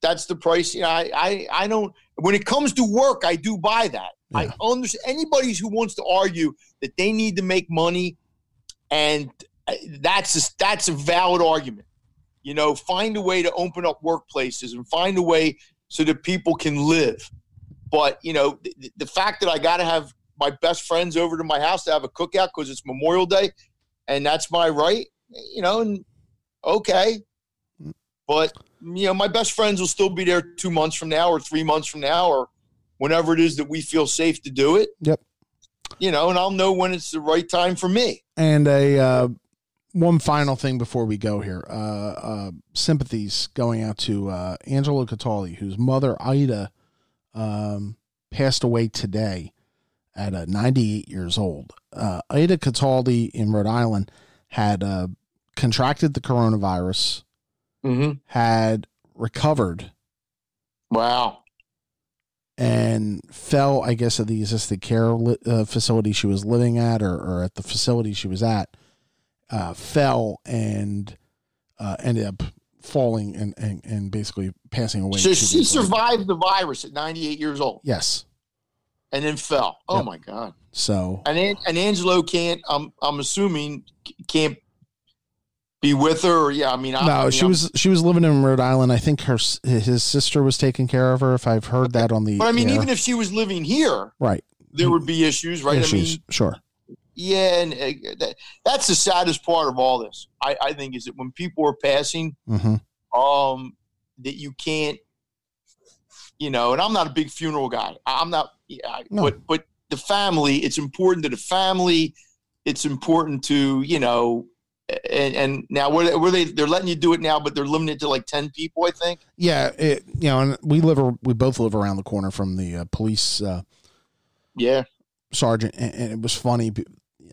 Speaker 3: that's the price. You know, I I I don't. When it comes to work, I do buy that.
Speaker 1: Yeah.
Speaker 3: I understand anybody who wants to argue that they need to make money, and uh, that's a, that's a valid argument. You know, find a way to open up workplaces and find a way so that people can live. But you know, the, the fact that I got to have my best friends over to my house to have a cookout because it's Memorial Day, and that's my right. You know, and okay, but you know, my best friends will still be there two months from now, or three months from now, or whenever it is that we feel safe to do it.
Speaker 1: Yep.
Speaker 3: You know, and I'll know when it's the right time for me.
Speaker 1: And a uh, one final thing before we go here. Uh, uh, sympathies going out to uh, Angelo Cataldi, whose mother Ida um, passed away today at uh, 98 years old. Uh, Ida Cataldi in Rhode Island had uh, contracted the coronavirus,
Speaker 3: Mm-hmm.
Speaker 1: had recovered,
Speaker 3: Wow.
Speaker 1: and fell, I guess, at the assisted care li- uh, facility she was living at or, or at the facility she was at, uh, fell and uh, ended up falling and, and, and basically passing away.
Speaker 3: So she survived the virus at 98 years old
Speaker 1: Yes.
Speaker 3: and then fell. Oh
Speaker 1: Yep.
Speaker 3: my God.
Speaker 1: So,
Speaker 3: And and Angelo can't. I'm I'm assuming can't be with her. Or, yeah. I mean, I, I
Speaker 1: no,
Speaker 3: mean,
Speaker 1: she
Speaker 3: I'm-
Speaker 1: was she was living in Rhode Island. I think her his sister was taking care of her. If I've heard that on the
Speaker 3: But I mean,
Speaker 1: air.
Speaker 3: even if she was living here,
Speaker 1: right
Speaker 3: there would be issues, right? I
Speaker 1: issues,
Speaker 3: mean,
Speaker 1: sure,
Speaker 3: yeah, and uh, that, that's the saddest part of all this. I, I think is that when people are passing,
Speaker 1: hmm
Speaker 3: um, that you can't, you know. And I'm not a big funeral guy. I'm not, yeah,
Speaker 1: No.
Speaker 3: but but the family. It's important to the family. It's important to you know. And, and now were were they they're letting you do it now, but they're limited to like ten people, I think.
Speaker 1: yeah. It, you know, and we live we both live around the corner from the uh, police uh,
Speaker 3: Yeah,
Speaker 1: sergeant, and, and it was funny,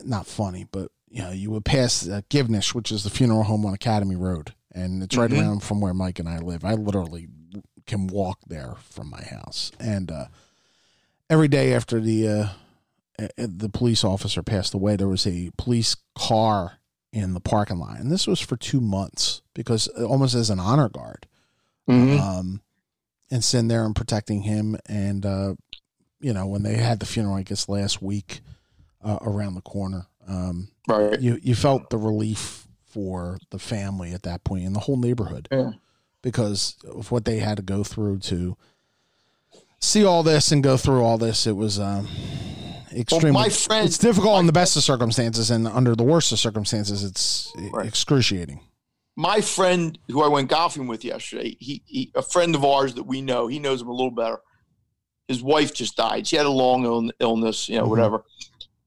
Speaker 1: not funny, but you know, you would pass uh, Givnish, which is the funeral home on Academy Road, and it's right
Speaker 3: Mhm.
Speaker 1: around from where Mike and I live. I literally can walk there from my house, and uh, every day after the uh, the police officer passed away, there was a police car in the parking lot, and this was for two months because uh, almost as an honor guard
Speaker 3: Mhm.
Speaker 1: um, and sitting there and protecting him. And uh, you know, when they had the funeral, I guess last week uh, around the corner, um,
Speaker 3: right.
Speaker 1: you you felt the relief for the family at that point and the whole neighborhood
Speaker 3: Yeah.
Speaker 1: because of what they had to go through to see all this and go through all this. It was um, extremely.
Speaker 3: my friend-
Speaker 1: it's difficult in the best of circumstances, and under the worst of circumstances, it's
Speaker 3: Right.
Speaker 1: excruciating.
Speaker 3: my friend who I went golfing with yesterday, he, he a friend of ours that we know, he knows him a little better. His wife just died. She had a long Ill- illness, you know,
Speaker 1: Mhm.
Speaker 3: whatever.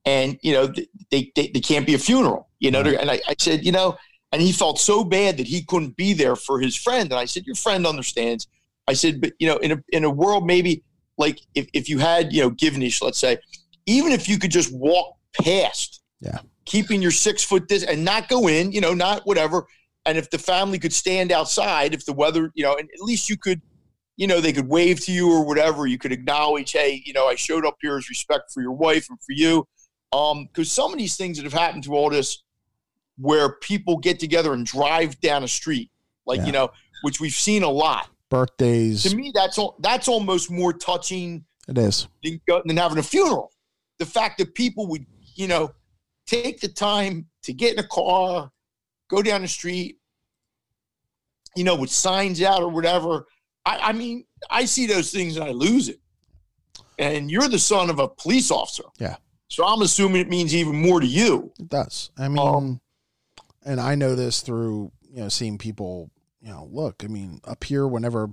Speaker 3: And you know, they they, they can't be a funeral, you know.
Speaker 1: Right.
Speaker 3: And I, I said, you know, and he felt so bad that he couldn't be there for his friend. And I said, your friend understands. I said, but you know, in a in a world maybe like if, if you had you know Givnish, let's say, even if you could just walk past,
Speaker 1: Yeah.
Speaker 3: keeping your six foot this and not go in, you know, not whatever and if the family could stand outside if the weather you know and at least you could you know they could wave to you or whatever you could acknowledge hey you know i showed up here as respect for your wife and for you um because some of these things that have happened to all this where people get together and drive down a street like
Speaker 1: Yeah.
Speaker 3: you know which we've seen a lot
Speaker 1: Birthdays,
Speaker 3: to me that's all that's almost more touching
Speaker 1: it is.
Speaker 3: than, than having a funeral. The fact that people would, you know, take the time to get in a car, go down the street, you know, with signs out or whatever. I, I mean, I see those things and I lose it. And you're the son of a police officer.
Speaker 1: Yeah.
Speaker 3: So I'm assuming it means even more to you.
Speaker 1: It does. I mean,
Speaker 3: Um,
Speaker 1: and I know this through you know seeing people. You know, look. I mean, up here, whenever,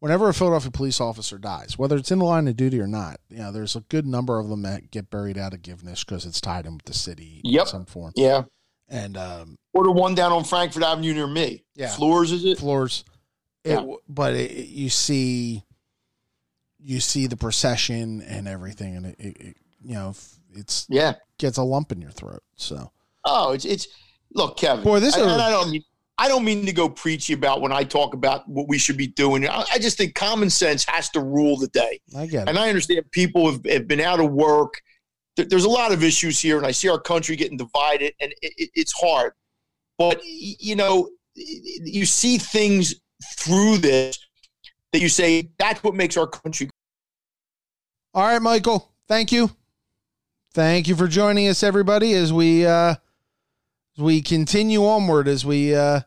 Speaker 1: whenever a Philadelphia police officer dies, whether it's in the line of duty or not, you know, there's a good number of them that get buried out of Givnish because it's tied in with the city in some form.
Speaker 3: Yeah.
Speaker 1: And um,
Speaker 3: Or the one down on Frankford Avenue near me.
Speaker 1: Yeah.
Speaker 3: Fluehr's, is it?
Speaker 1: Fluehr's, it,
Speaker 3: Yeah.
Speaker 1: but it, it- you see, you see the procession and everything, and it, you know, it's
Speaker 3: Yeah.
Speaker 1: gets a lump in your throat. So
Speaker 3: Oh, it's it's look, Kevin.
Speaker 1: Boy, this are-
Speaker 3: and I don't I don't mean to go preachy about when I talk about what we should be doing. I, I just think common sense has to rule the day.
Speaker 1: I get it.
Speaker 3: And I understand people have, have been out of work. There- There's a lot of issues here, and I see our country getting divided, and it, it, it's hard. But you know, you see things through this that you say that's what makes our country.
Speaker 1: All right, Michael. Thank you. Thank you for joining us, everybody, as we uh, as we continue onward, as we uh,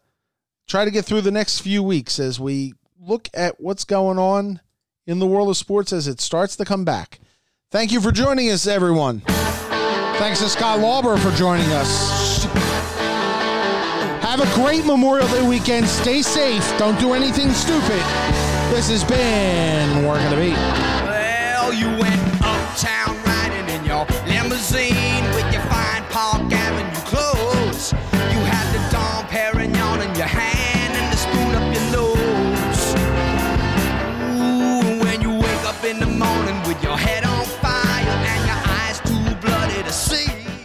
Speaker 1: try to get through the next few weeks, as we look at what's going on in the world of sports as it starts to come back. Thank you for joining us, everyone. Thanks to Scott Lauber for joining us. Have a great Memorial Day weekend. Stay safe. Don't do anything stupid. This has been Working the Beat.
Speaker 4: Well, you went uptown riding in your limousine